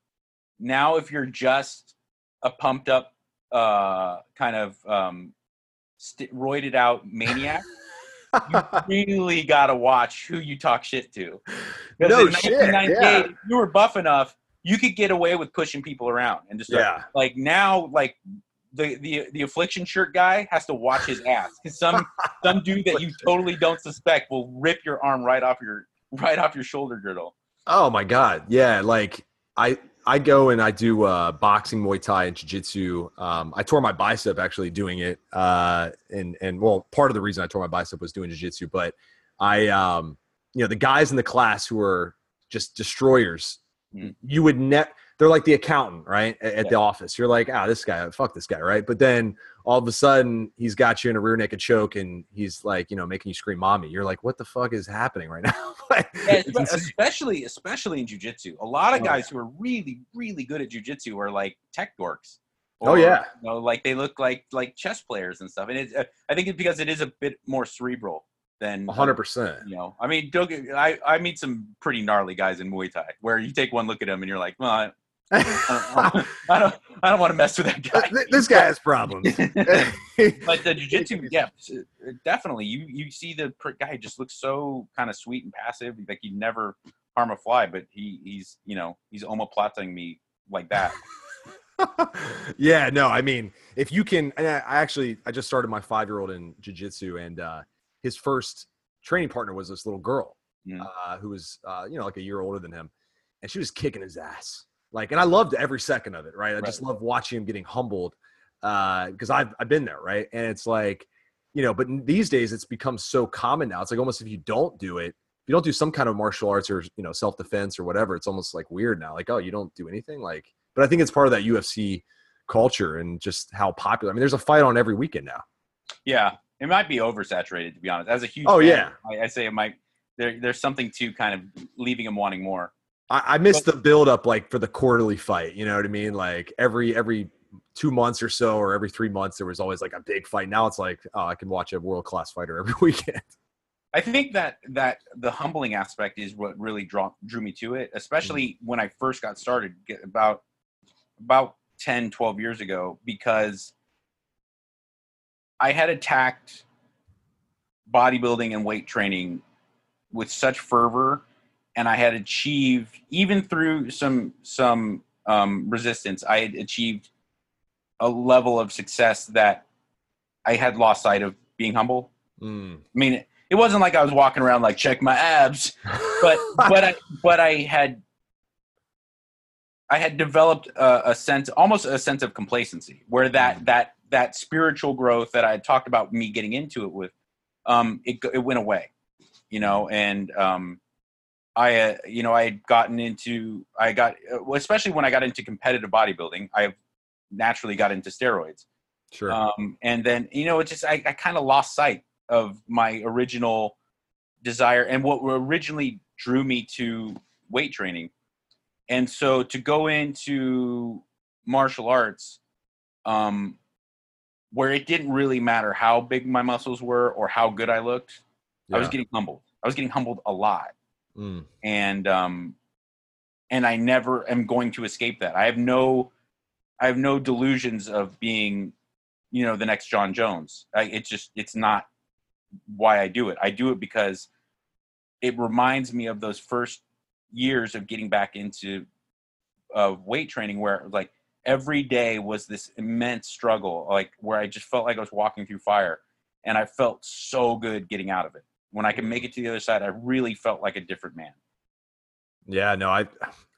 now if you're just a pumped up, uh, kind of um, st- roided out maniac, you really got to watch who you talk shit to. No in shit, yeah. if you were buff enough, you could get away with pushing people around and just Yeah. like now like the the the affliction shirt guy has to watch his ass because some some dude that you totally don't suspect will rip your arm right off your right off your shoulder girdle Oh my god, yeah. Like I I go and I do uh, boxing, Muay Thai, and Jiu Jitsu. Um, I tore my bicep actually doing it, uh, and and well, part of the reason I tore my bicep was doing Jiu Jitsu. But I, um, you know, the guys in the class who are just destroyers, Mm. you would net. They're like the accountant, right, at, at Yeah. the office. You're like, ah, this guy, fuck this guy, right? But then all of a sudden, he's got you in a rear naked choke, and he's like, you know, making you scream, "mommy!" You're like, what the fuck is happening right now? Like, Yeah, it's espe- insane. especially especially in jujitsu. A lot of Oh, guys who are really really good at jujitsu are like tech dorks. Oh, yeah. you know, like they look like like chess players and stuff. And it's uh, I think it's because it is a bit more cerebral than hundred percent. You know, I mean, don't get, I I meet some pretty gnarly guys in Muay Thai where you take one look at them and you're like, well, I, I don't, I don't I don't want to mess with that guy. This guy has problems. But the jujitsu, yeah, definitely. You you see the guy just looks so kind of sweet and passive, like he'd never harm a fly, but he he's you know he's omoplating me like that. yeah, no, I mean, if you can, and I, I actually, I just started my five year old in jujitsu, and uh, his first training partner was this little girl Mm. uh, who was, uh, you know, like a year older than him, and she was kicking his ass. Like, and I loved every second of it, right? I just Right. love watching him getting humbled uh, because I've I've been there, right? And it's like, you know, but these days it's become so common now. It's like almost if you don't do it, if you don't do some kind of martial arts or you know self defense or whatever, it's almost like weird now. Like, oh, you don't do anything, like. But I think it's part of that UFC culture and just how popular. I mean, there's a fight on every weekend now. Yeah, it might be oversaturated to be honest. As a huge Oh, fan, yeah. I, I say it might. There, there's something to kind of leaving him wanting more. I, I missed the build up like for the quarterly fight. You know what I mean? Like every every two months or so, or every three months, there was always like a big fight. Now it's like, oh, I can watch a world class fighter every weekend. I think that that the humbling aspect is what really draw, drew me to it, especially Mm-hmm. when I first got started about about 10, 12 years ago, because I had attacked bodybuilding and weight training with such fervor, and I had achieved even through some some um, resistance, I had achieved a level of success that I had lost sight of being humble. Mm. I mean, it wasn't like I was walking around like check my abs, but but I but I had I had developed a, a sense, almost a sense of complacency, where that that that spiritual growth that I had talked about me getting into it with, um, it it went away, you know, and um, I uh, you know I had gotten into I got uh, especially when I got into competitive bodybuilding, I naturally got into steroids. sure. Um, and then, you know, it just, I, I kind of lost sight of my original desire and what originally drew me to weight training. And so to go into martial arts, um, where it didn't really matter how big my muscles were or how good I looked. I was getting humbled. I was getting humbled a lot, Mm. and um, and I never am going to escape that. I have no, I have no delusions of being, you know, the next Jon Jones. I, it's just it's not why I do it. I do it because it reminds me of those first years of getting back into uh, weight training, where like every day was this immense struggle, like where I just felt like I was walking through fire, and I felt so good getting out of it. When I could make it to the other side, I really felt like a different man. Yeah, no, I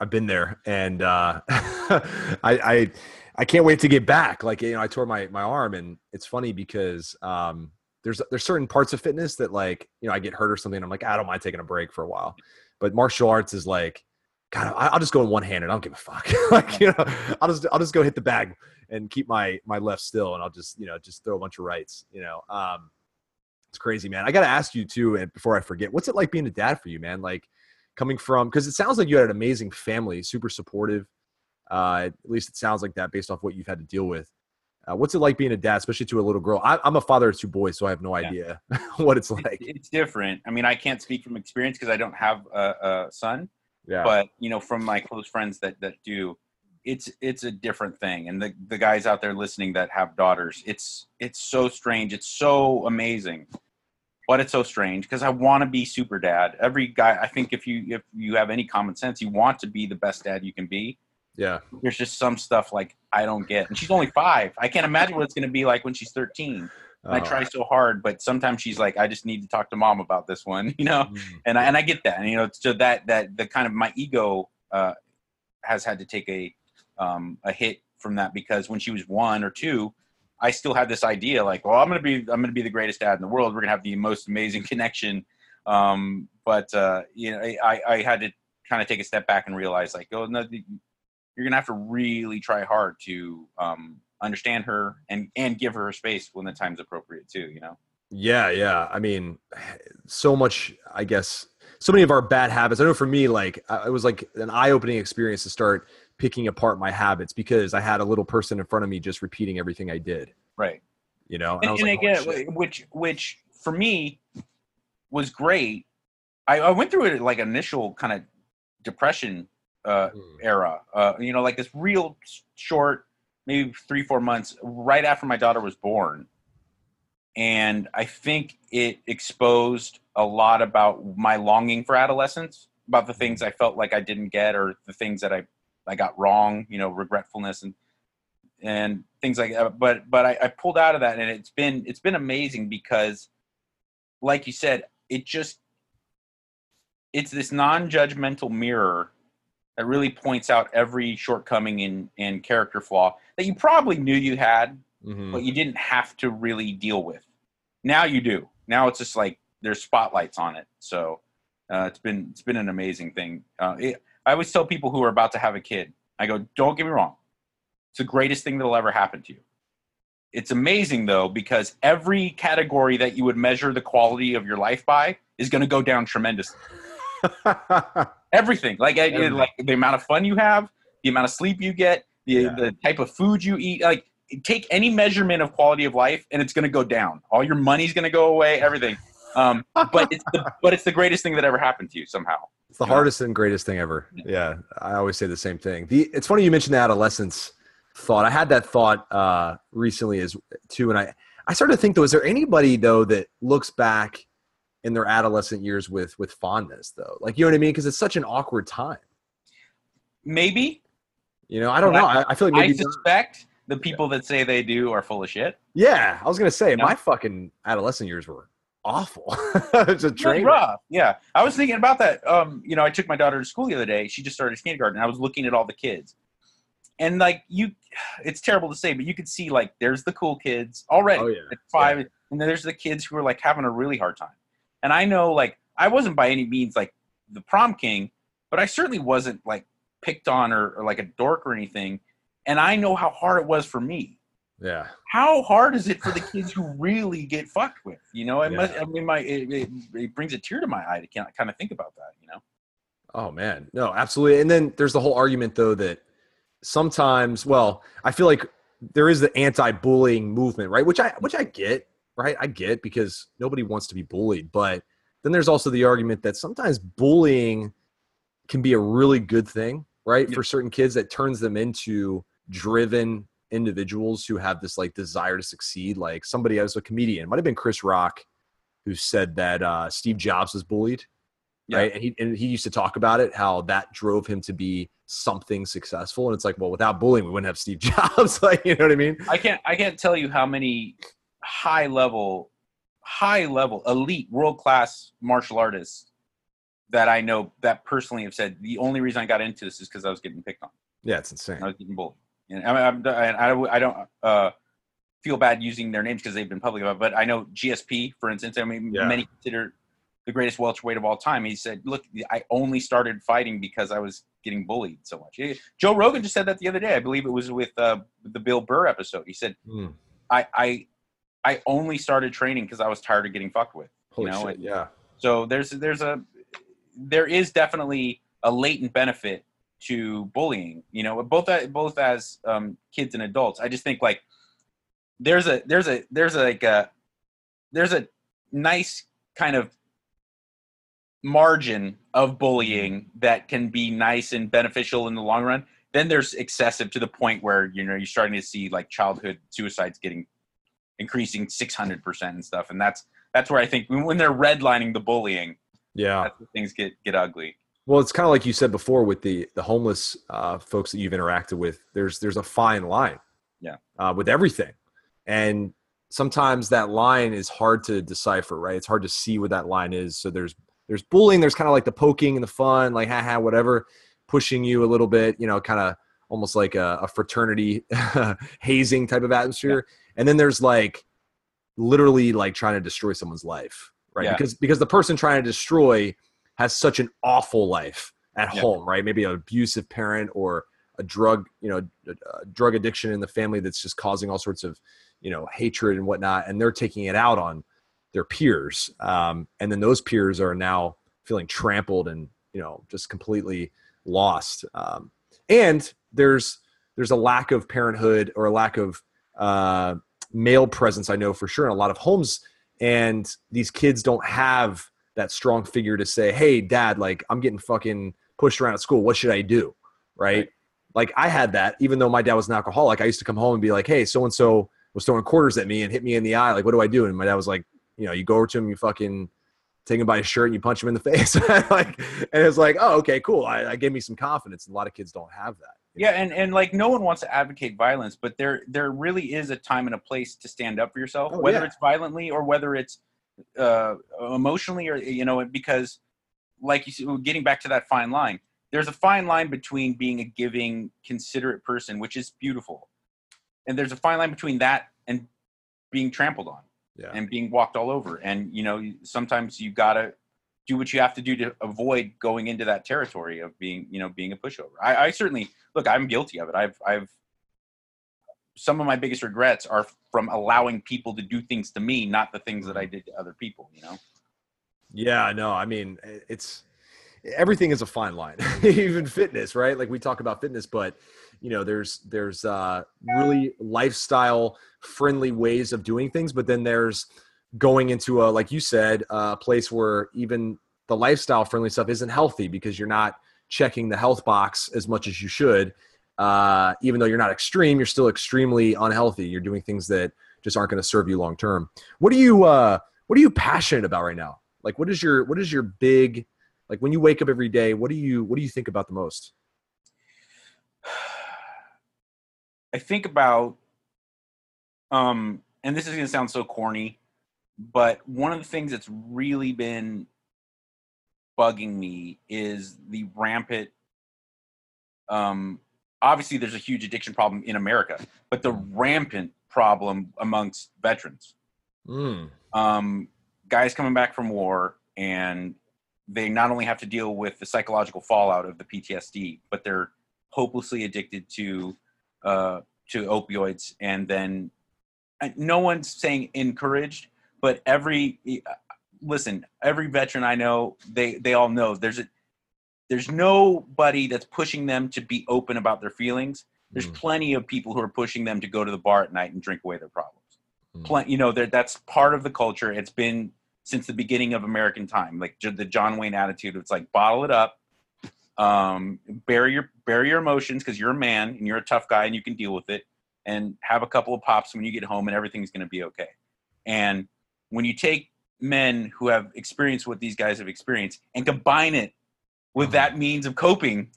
I've been there, and uh, I I I can't wait to get back. Like you know, I tore my my arm, and it's funny because um, there's there's certain parts of fitness that like you know I get hurt or something. I'm like I don't mind taking a break for a while, but martial arts is like, God, I'll just go in one handed. I don't give a fuck. like you know, I'll just I'll just go hit the bag and keep my my left still, and I'll just you know just throw a bunch of rights. You know, um, it's crazy, man. I got to ask you too, and before I forget, what's it like being a dad for you, man? Like coming from because it sounds like you had an amazing family, super supportive. Uh, at least it sounds like that based off what you've had to deal with. Uh, what's it like being a dad, especially to a little girl? I, I'm a father of two boys, so I have no Yeah. idea what it's It's, like. it's different. I mean, I can't speak from experience because I don't have a, a son, Yeah, but you know, from my close friends that that do, it's it's a different thing. And the the guys out there listening that have daughters, it's it's so strange. It's so amazing, but it's so strange because I want to be super dad. Every guy, I think, if you if you have any common sense, you want to be the best dad you can be. yeah, There's just some stuff like I don't get, and she's only five. I can't imagine what it's going to be like when she's 13. And I Oh, try so hard, but sometimes she's like, I just need to talk to mom about this one, you know mm, and I, and I get that, and you know, so that that the kind of my ego uh, has had to take a um, a hit from that because when she was one or two, I still had this idea like, well, I'm gonna be I'm gonna be the greatest dad in the world. We're gonna have the most amazing connection, um, but uh, you know, I I had to kind of take a step back and realize like, oh no, you're gonna have to really try hard to um, understand her and and give her space when the time's appropriate too. You know. yeah, yeah. I mean, so much. I guess so many of our bad habits. I know for me, like it was like an eye-opening experience to start picking apart my habits because I had a little person in front of me just repeating everything I did. Right. You know, and, I and, was and like, again, which which for me was great. I, I went through it like initial kind of depression uh, Mm. era. Uh, you know, like this real short, maybe three four months right after my daughter was born, and I think it exposed a lot about my longing for adolescence, about the things I felt like I didn't get, or the things that I I got wrong. You know, regretfulness and and things like that. But but I, I pulled out of that, and it's been it's been amazing because, like you said, it just it's this non-judgmental mirror that really points out every shortcoming and and character flaw that you probably knew you had, Mhm. but you didn't have to really deal with. Now you do. Now it's just like there's spotlights on it. So uh, it's been it's been an amazing thing. Uh, it, I always tell people who are about to have a kid, I go, don't get me wrong, it's the greatest thing that'll ever happen to you. It's amazing though because every category that you would measure the quality of your life by is going to go down tremendously. Everything, like Everything. like the amount of fun you have, the amount of sleep you get, the Yeah. the type of food you eat, like take any measurement of quality of life and it's going to go down. All your money's going to go away, everything. Um, but it's the but it's the greatest thing that ever happened to you somehow. It's the hardest and greatest thing ever. Yeah, I always say the same thing. The it's funny you mentioned the adolescence thought. I had that thought uh, recently as too, and I I started to think though, is there anybody though that looks back in their adolescent years with with fondness though? Like you know what I mean? Because it's such an awkward time. Maybe You know, I don't know. I, I feel like I maybe. not. suspect the people that say they do are full of shit. yeah, I was gonna say Yeah. my fucking adolescent years were awful. it's a train. rough. Yeah, I was thinking about that. Um, you know, I took my daughter to school the other day. She just started kindergarten. I was looking at all the kids, and like you, it's terrible to say, but you could see like there's the cool kids already Oh, yeah. at five, and then there's the kids who are like having a really hard time. And I know like I wasn't by any means like the prom king, but I certainly wasn't like picked on or, or like a dork or anything. And I know how hard it was for me. Yeah. How hard is it for the kids who really get fucked with? You know, it Yeah. must. I mean, my it, it, it brings a tear to my eye to kind of, kind of think about that. You know, Oh man, no, absolutely. And then there's the whole argument though that sometimes, well, I feel like there is the anti-bullying movement, right? Which I which I get, right? I get because nobody wants to be bullied, but then there's also the argument that sometimes bullying can be a really good thing, right? Yeah. For certain kids that turns them into driven individuals who have this like desire to succeed. Like somebody as a comedian, might have been Chris Rock, who said that uh, Steve Jobs was bullied, Yeah. right? And he and he used to talk about it, how that drove him to be something successful. And it's like, well, without bullying, we wouldn't have Steve Jobs. like, you know what I mean? I can't I can't tell you how many high level high level elite world class martial artists that I know that personally have said the only reason I got into this is because I was getting picked on. Yeah, it's insane. I was getting bullied. And I, I, I don't uh, feel bad using their names because they've been public about. it, But I know GSP, for instance. I mean, Yeah. many consider the greatest welterweight of all time. He said, "Look, I only started fighting because I was getting bullied so much." Joe Rogan just said that the other day. I believe it was with uh, the Bill Burr episode. He said, Mm, "I I I only started training because I was tired of getting fucked with." holy know, shit, it- yeah. So there's there's a there is definitely a latent benefit to bullying. You know, both both as um, kids and adults. I just think like there's a there's a there's a, like a there's a nice kind of margin of bullying that can be nice and beneficial in the long run. Then there's excessive to the point where you know you're starting to see like childhood suicides getting increasing 600% and stuff and that's that's where I think when when they're redlining the bullying, Yeah. that's where things get get ugly. Well, it's kind of like you said before with the the homeless uh, folks that you've interacted with. There's there's a fine line, Yeah. uh, with everything, and sometimes that line is hard to decipher. Right, it's hard to see what that line is. So there's there's bullying. There's kind of like the poking and the fun, like haha, whatever, pushing you a little bit. You know, kind of almost like a, a fraternity hazing type of atmosphere. And then there's like literally like trying to destroy someone's life, right? Yeah. Because because the person trying to destroy has such an awful life at Yeah. home, right? Maybe an abusive parent or a drug, you know, a, a drug addiction in the family that's just causing all sorts of, you know, hatred and whatnot, and they're taking it out on their peers, um, and then those peers are now feeling trampled and you know just completely lost. Um, and there's there's a lack of parenthood or a lack of uh, male presence. I know for sure in a lot of homes, and these kids don't have that strong figure to say, "Hey, dad, like I'm getting fucking pushed around at school. What should I do?" Right? Right. Like I had that, even though my dad was an alcoholic. I used to come home and be like, "Hey, so and so was throwing quarters at me and hit me in the eye. Like, what do I do?" And my dad was like, "You know, you go over to him, you fucking." Take him by his shirt and you punch him in the face, like, and it's like, oh, okay, cool. I, I gave me some confidence. A lot of kids don't have that. Yeah, and, and like no one wants to advocate violence, but there there really is a time and a place to stand up for yourself, Oh, whether yeah. it's violently or whether it's uh, emotionally or you know because like you said, getting back to that fine line, there's a fine line between being a giving, considerate person, which is beautiful, and there's a fine line between that and being trampled on Yeah. and being walked all over. And you know sometimes you gotta do what you have to do to avoid going into that territory of being you know being a pushover. I, I certainly look. I'm guilty of it. I've I've some of my biggest regrets are from allowing people to do things to me, not the things that I did to other people. You know. Yeah, no, I mean, it's everything is a fine line. Even fitness, right? Like we talk about fitness, but you know, there's there's uh really lifestyle friendly ways of doing things, but then there's going into a like you said, a place where even the lifestyle friendly stuff isn't healthy because you're not checking the health box as much as you should. Uh, even though you're not extreme, you're still extremely unhealthy. You're doing things that just aren't going to serve you long term. What are you uh what are you passionate about right now? Like what is your what is your big like when you wake up every day, what do you what do you think about the most? I think about, um, and this is going to sound so corny, but one of the things that's really been bugging me is the rampant. Um, obviously, there's a huge addiction problem in America, but the rampant problem amongst veterans. Mm. Um, guys coming back from war and they not only have to deal with the psychological fallout of the PTSD, but they're hopelessly addicted to uh, to opioids, and then no one's saying encouraged, but every listen, every veteran I know, they they all know there's a there's nobody that's pushing them to be open about their feelings. There's Mm. plenty of people who are pushing them to go to the bar at night and drink away their problems. Mm. Plen- you know, that's part of the culture. It's been since the beginning of American time, like the John Wayne attitude. It's like bottle it up, um, bury your bury your emotions because you're a man and you're a tough guy and you can deal with it, and have a couple of pops when you get home and everything's going to be okay. And when you take men who have experienced what these guys have experienced and combine it with that means of coping,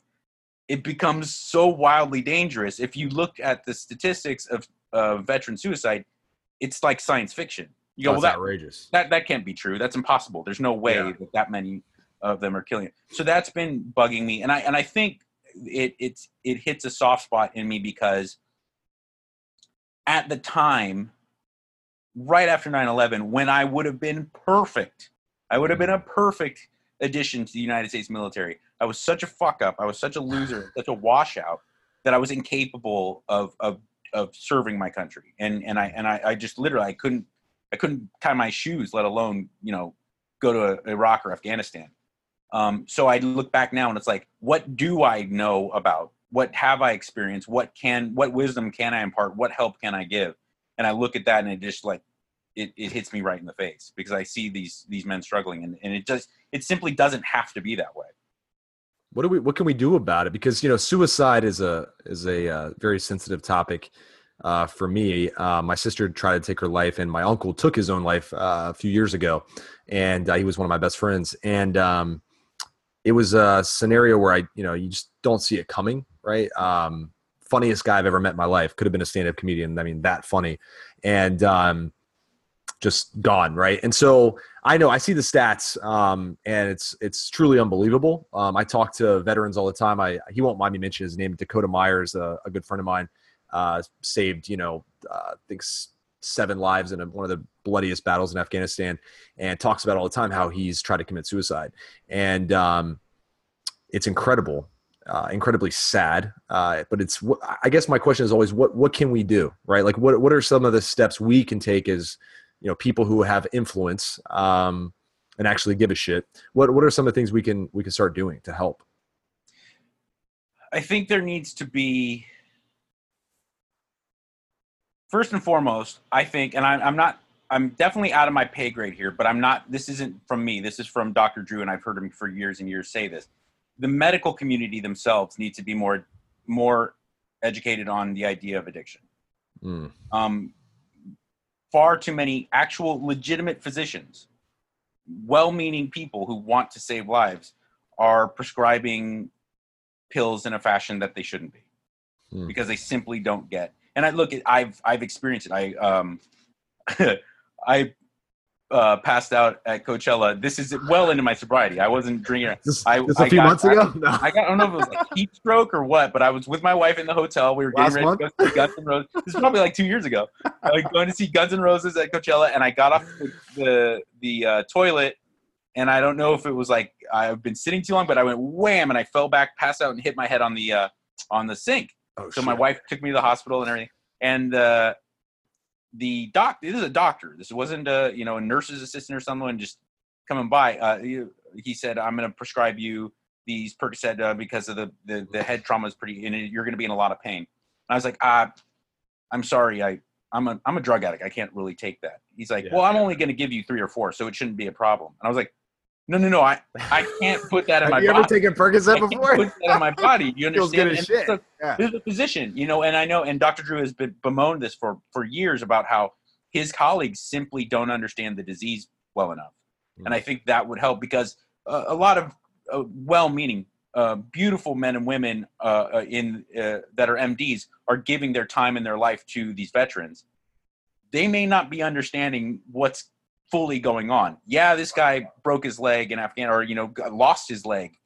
it becomes so wildly dangerous. If you look at the statistics of uh, veteran suicide, it's like science fiction. You go, That's well, that, outrageous. that that can't be true. That's impossible. There's no way Yeah. that that many of them are killing it. So that's been bugging me, and I and I think it it's it hits a soft spot in me because at the time, right after 9/11, when I would have been perfect, I would have been a perfect addition to the United States military. I was such a fuck up. I was such a loser, such a washout that I was incapable of of of serving my country. And and I and I, I just literally I couldn't I couldn't tie my shoes, let alone you know go to Iraq or Afghanistan. Um, so I look back now and it's like, what do I know about? What have I experienced? What can what wisdom can I impart? What help can I give? And I look at that and it just like it, it hits me right in the face because I see these these men struggling and, and it just it simply doesn't have to be that way. what do we what can we do about it? Because you know suicide is a is a uh, very sensitive topic uh, for me. Uh, my sister tried to take her life and my uncle took his own life uh, a few years ago and uh, he was one of my best friends and um, it was a scenario where i you know you just don't see it coming right? Um, funniest guy i've ever met in my life. Could have been a stand-up comedian. I mean that funny. And um, just gone right and so I know I see the stats, um, and it's it's truly unbelievable. Um, I talk to veterans all the time. I he won't mind me mentioning his name. Dakota Meyers, a, a good friend of mine, uh, saved you know uh, I think seven lives in a, one of the bloodiest battles in Afghanistan, and talks about all the time how he's tried to commit suicide, and um, it's incredible. Uh, incredibly sad, uh, but it's. I guess my question is always, what what can we do, right? Like, what what are some of the steps we can take as you know people who have influence um, and actually give a shit what what are some of the things we can we can start doing to help I think there needs to be first and foremost. I think, and I, I'm not. I'm definitely out of my pay grade here, but I'm not. This isn't from me. This is from Dr. Drew, and I've heard him for years and years say this. The medical community themselves need to be more more educated on the idea of addiction. Mm, Um, far too many actual legitimate physicians, well-meaning people who want to save lives, are prescribing pills in a fashion that they shouldn't be Hmm. because they simply don't get. And I look at I've I've experienced it. I um I uh, passed out at Coachella. This is well into my sobriety. I wasn't drinking. this, I- this a few got- months ago no. I got I don't know if it was like heat stroke or what, but I was with my wife in the hotel. We were getting ready month? to go see Guns N' Roses. This is probably like two years ago. I was going to see Guns N' Roses at Coachella, and I got off the the, the uh, toilet, and I don't know if it was like I've been sitting too long, but I went wham, and I fell back, passed out, and hit my head on the uh, on the sink. oh, So my wife took me to the hospital and everything. And uh, the doc, this is a doctor. This wasn't a you know a nurse's assistant or someone just coming by. Uh, he, he said, "I'm going to prescribe you these Percocet uh, because of the, the the head trauma is pretty, and you're going to be in a lot of pain." And I was like, "Ah, I'm sorry. I I'm a I'm a drug addict. I can't really take that." He's like, Yeah. "Well, I'm only going to give you three or four, so it shouldn't be a problem." And I was like, "No, no, no. I I can't put that in my have you body." ever taken Percocet can't before? put that in my body. You understand? Feels good as shit. so- Yeah. this is a physician, you know, and I know, and Dr. Drew has been bemoaned this for for years about how his colleagues simply don't understand the disease well enough, and I think that would help because uh, a lot of uh, well-meaning, uh, beautiful men and women uh, uh, in uh, that are MDs are giving their time and their life to these veterans. They may not be understanding what's fully going on. Yeah, this guy broke his leg in Afghan, or you know, lost his leg,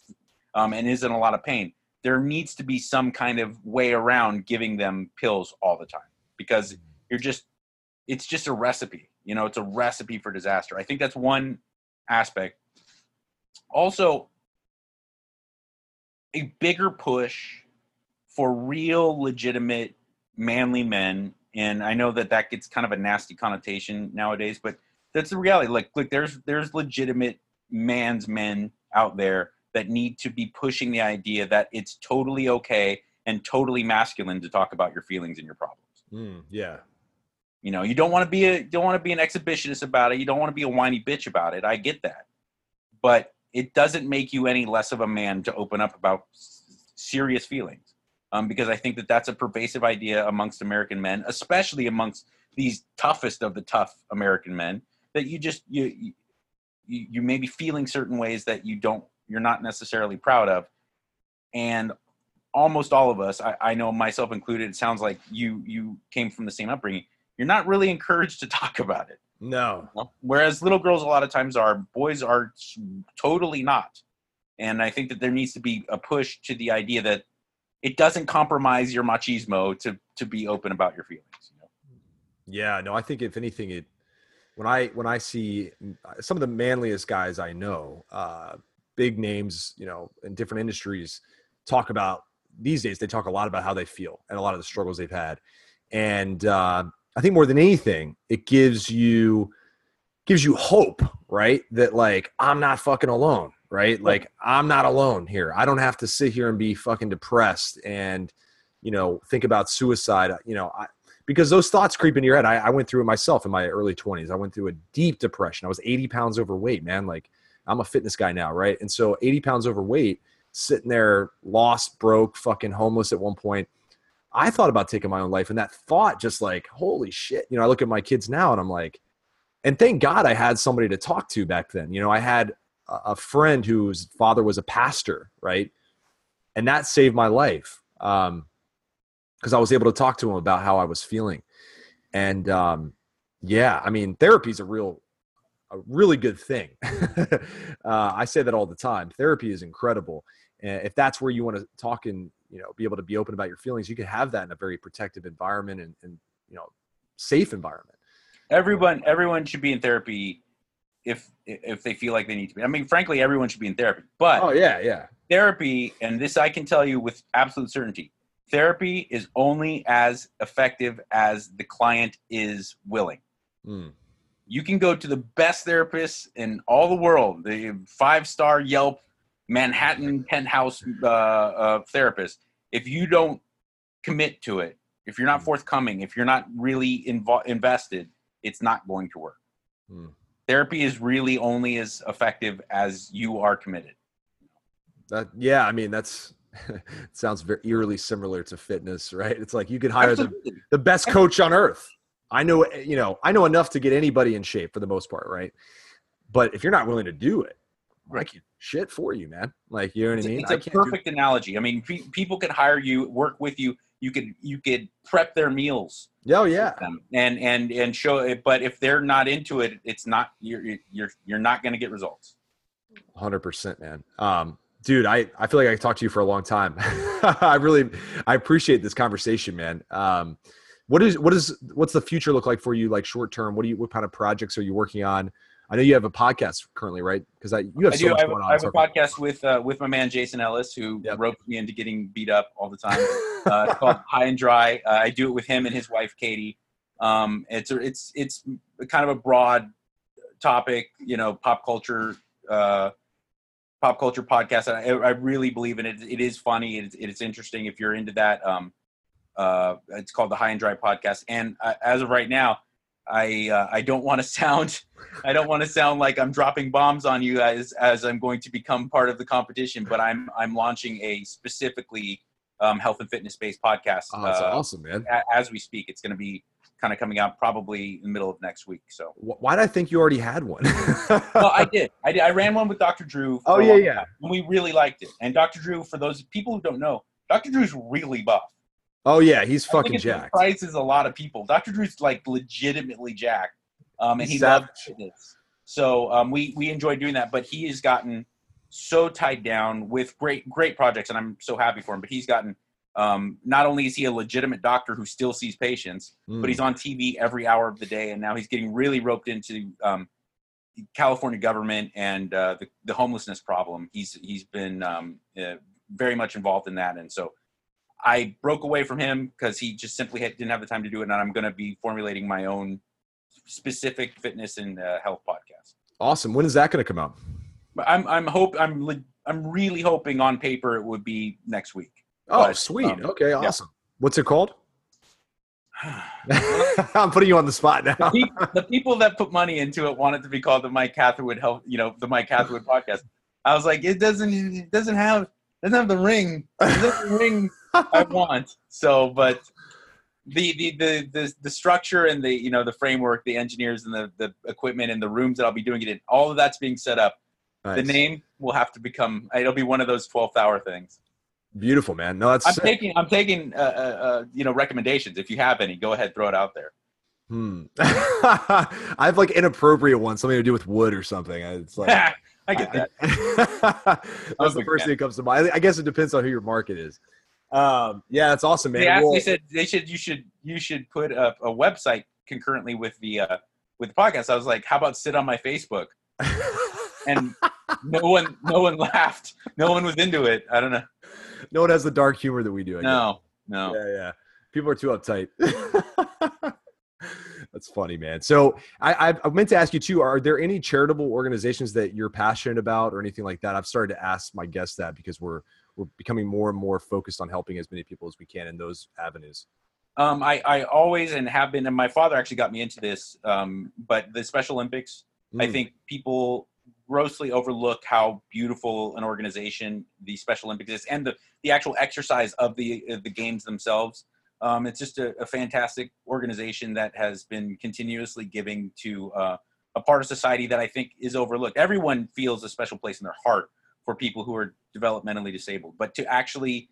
um, and is in a lot of pain. There needs to be some kind of way around giving them pills all the time because you're just it's just a recipe you know it's a recipe for disaster. I think that's one aspect. Also a bigger push for real legitimate manly men and i know that that gets kind of a nasty connotation nowadays but that's the reality like look there's there's legitimate man's men out there that need to be pushing the idea that it's totally okay and totally masculine to talk about your feelings and your problems. Mm, yeah. You know, you don't want to be a don't want to be an exhibitionist about it. You don't want to be a whiny bitch about it. I get that, but it doesn't make you any less of a man to open up about serious feelings. Um, because I think that that's a pervasive idea amongst American men, especially amongst these toughest of the tough American men. That you just you you, you may be feeling certain ways that you don't you're not necessarily proud of, and almost all of us, I, I know myself included, it sounds like you you came from the same upbringing. You're not really encouraged to talk about it. No. Whereas little girls a lot of times are, boys are totally not. And I think that there needs to be a push to the idea that it doesn't compromise your machismo to to be open about your feelings. You know? Yeah, no, I think if anything, it when I when I see some of the manliest guys I know, uh, big names, you know, in different industries, talk about these days. They talk a lot about how they feel and a lot of the struggles they've had, and uh, I think more than anything, it gives you gives you hope, right? That like I'm not fucking alone, right? Like I'm not alone here. I don't have to sit here and be fucking depressed and you know think about suicide. You know, I, because those thoughts creep into your head. I, I went through it myself in my early 20s. I went through a deep depression. I was 80 pounds overweight, man. Like I'm a fitness guy now, right? And so 80 pounds overweight, sitting there, lost, broke, fucking homeless at one point I thought about taking my own life, and that thought just like, holy shit. You know, I look at my kids now and I'm like, and thank God I had somebody to talk to back then. You know, I had a friend whose father was a pastor, right? And that saved my life um, because I was able to talk to him about how I was feeling. And um, yeah, I mean, therapy is a real, a really good thing. uh, I say that all the time. Therapy is incredible. And if that's where you want to talk and you know be able to be open about your feelings you can have that in a very protective environment and, and you know safe environment everyone everyone should be in therapy if if they feel like they need to be i mean frankly everyone should be in therapy but oh yeah yeah therapy and this i can tell you with absolute certainty therapy is only as effective as the client is willing mm. you can go to the best therapist in all the world the five star yelp Manhattan penthouse uh, uh, therapist, if you don't commit to it, if you're not hmm. forthcoming, if you're not really invo- invested, it's not going to work. Hmm. Therapy is really only as effective as you are committed. That yeah, I mean that's sounds very eerily similar to fitness, right? It's like you could hire the, the best coach on earth. I know you know I know enough to get anybody in shape for the most part, right? But if you're not willing to do it, I can shit for you, man. Like you know what it's, I mean? It's a perfect do- analogy. I mean, pe- people can hire you, work with you. You could you could prep their meals. Oh yeah. And and and show it. But if they're not into it, it's not you're you're you're not going to get results. Hundred percent, man. Um, dude, I I feel like I talked to you for a long time. I really I appreciate this conversation, man. Um, what is what is what's the future look like for you? Like short term, what do you what kind of projects are you working on? I know you have a podcast currently, right? Because I you have I so do. much I have, going on. I have a podcast with uh, with my man Jason Ellis, who yep. roped me into getting beat up all the time. uh, it's called High and Dry. Uh, I do it with him and his wife Katie. Um, it's it's it's kind of a broad topic, you know, pop culture, uh, pop culture podcast. I, I really believe in it. It is funny. It's, it's interesting if you're into that. Um, uh, it's called the High and Dry podcast, and uh, as of right now I uh, I don't want to sound I don't want to sound like I'm dropping bombs on you guys as I'm going to become part of the competition, but I'm I'm launching a specifically um, health and fitness based podcast. Oh, that's uh, awesome, man! as we speak, it's going to be kind of coming out probably in the middle of next week. So why did I think you already had one? well, I did. I did. I ran one with Dr. Drew. oh yeah, yeah. and we really liked it. And Dr. Drew, for those people who don't know, Dr. Drew's really buff. Oh yeah, he's fucking jacked. Surprises a lot of people. Dr. Drew's like legitimately jacked, um, and he loves fitness. So um, we we enjoy doing that. But he has gotten so tied down with great great projects, and I'm so happy for him. But he's gotten um, not only is he a legitimate doctor who still sees patients, mm. but he's on TV every hour of the day, and now he's getting really roped into um, California government and uh, the, the homelessness problem. He's he's been um, uh, very much involved in that, and so I broke away from him because he just simply had, didn't have the time to do it, and I'm going to be formulating my own specific fitness and uh, health podcast. Awesome. When is that going to come out? I'm I'm hope I'm I'm really hoping on paper it would be next week. Oh, But, sweet. um, okay, awesome. What's it called? I'm putting you on the spot now. the, peop- the people that put money into it wanted to be called the Mike Catherwood Health, you know, the Mike Catherwood podcast. I was like, it doesn't, it doesn't have, doesn't have the ring, doesn't the ring I want. So, but the, the the the the structure and the you know the framework, the engineers and the the equipment and the rooms that I'll be doing it in, all of that's being set up. The name will have to become. It'll be one of those twelve hour things. Beautiful, man. No, that's I'm sick. taking. I'm taking. Uh, uh, uh, you know, recommendations. If you have any, go ahead, throw it out there. Hmm. I have like inappropriate ones, something to do with wood or something. It's like I get that. that's the first thing that comes to mind. I guess it depends on who your market is. Um, yeah, that's awesome, man. They asked, Well- they said they should you should you should put a, a website concurrently with the uh, with the podcast. I was like, how about sit on my Facebook? And no one no one laughed. No one was into it. I don't know. No one has the dark humor that we do. I guess. No, no. Yeah, yeah. People are too uptight. That's funny, man. So I, I, I meant to ask you too. Are there any charitable organizations that you're passionate about, or anything like that? I've started to ask my guests that because we're we're becoming more and more focused on helping as many people as we can in those avenues. Um, I, I always and have been, and my father actually got me into this. Um, but the Special Olympics, I Mm. think people grossly overlook how beautiful an organization the Special Olympics is, and the, the actual exercise of the of the games themselves. Um, it's just a, a fantastic organization that has been continuously giving to uh, a part of society that I think is overlooked. Everyone feels a special place in their heart for people who are developmentally disabled, but to actually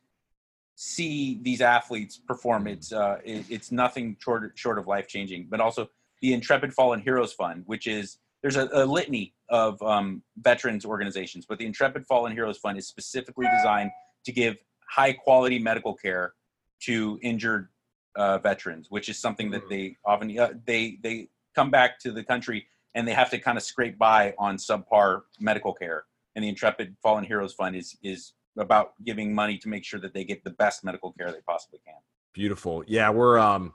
see these athletes perform, it's uh, it, it's nothing short short of life changing. But also the Intrepid Fallen Heroes Fund, which is there's a, a litany of um, veterans organizations, but the Intrepid Fallen Heroes Fund is specifically designed to give high quality medical care to injured uh, veterans, which is something that Mm. they often uh, they they come back to the country and they have to kind of scrape by on subpar medical care. And the Intrepid Fallen Heroes Fund is is about giving money to make sure that they get the best medical care they possibly can. Beautiful. Yeah, we're um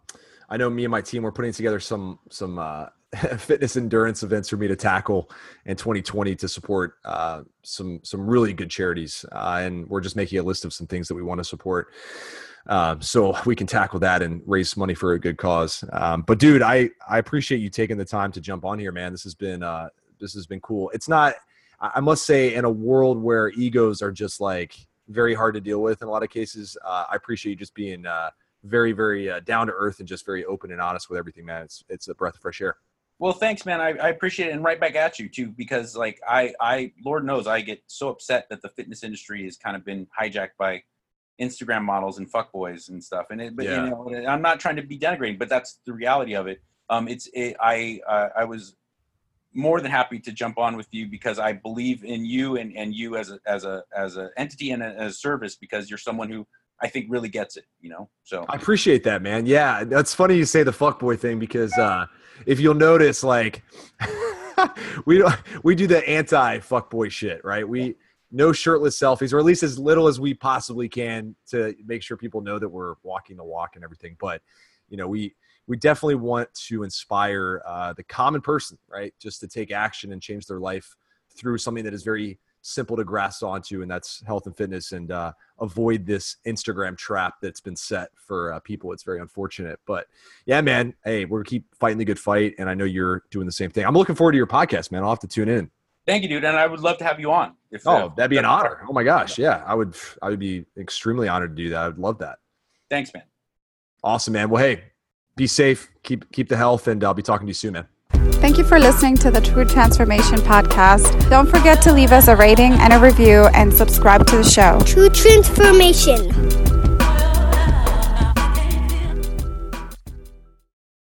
I know me and my team we're putting together some some uh fitness endurance events for me to tackle in 2020 to support uh some some really good charities. Uh, and we're just making a list of some things that we want to support. Um, so we can tackle that and raise money for a good cause. Um, but dude, I I appreciate you taking the time to jump on here, man. This has been uh this has been cool. It's not I must say in a world where egos are just like very hard to deal with in a lot of cases, uh, I appreciate you just being uh very very uh, down to earth and just very open and honest with everything man it's it's a breath of fresh air Well, thanks, man. I, I appreciate it, and right back at you too, because like I, I, Lord knows, I get so upset that the fitness industry has kind of been hijacked by Instagram models and fuckboys and stuff. And it, but Yeah. you know, I'm not trying to be denigrating, but that's the reality of it. Um, it's, it, I, uh, I was more than happy to jump on with you because I believe in you and, and you as a, as a, as an entity and a, as a service because you're someone who I think really gets it. You know, so i appreciate that man yeah that's funny you say the fuckboy thing because uh if you'll notice like we don't we do the anti fuckboy shit right? We no shirtless selfies or at least as little as we possibly can to make sure people know that we're walking the walk and everything. But you know we we definitely want to inspire uh, the common person right? Just to take action and change their life through something that is very simple to grasp onto and that's health and fitness and uh, avoid this instagram trap that's been set for uh, people. It's very unfortunate but yeah man hey we're gonna keep fighting the good fight and i know you're doing the same thing. I'm looking forward to your podcast man. I'll have to tune in. Thank you, dude. And I would love to have you on. If, oh uh, that'd be an honor. Oh my gosh yeah. i would i would be extremely honored to do that. I would love that. Thanks, man. awesome man. Well hey be safe. Keep keep the health and i'll be talking to you soon man Thank you for listening to the True Transformation Podcast. Don't forget to leave us a rating and a review and subscribe to the show. True transformation.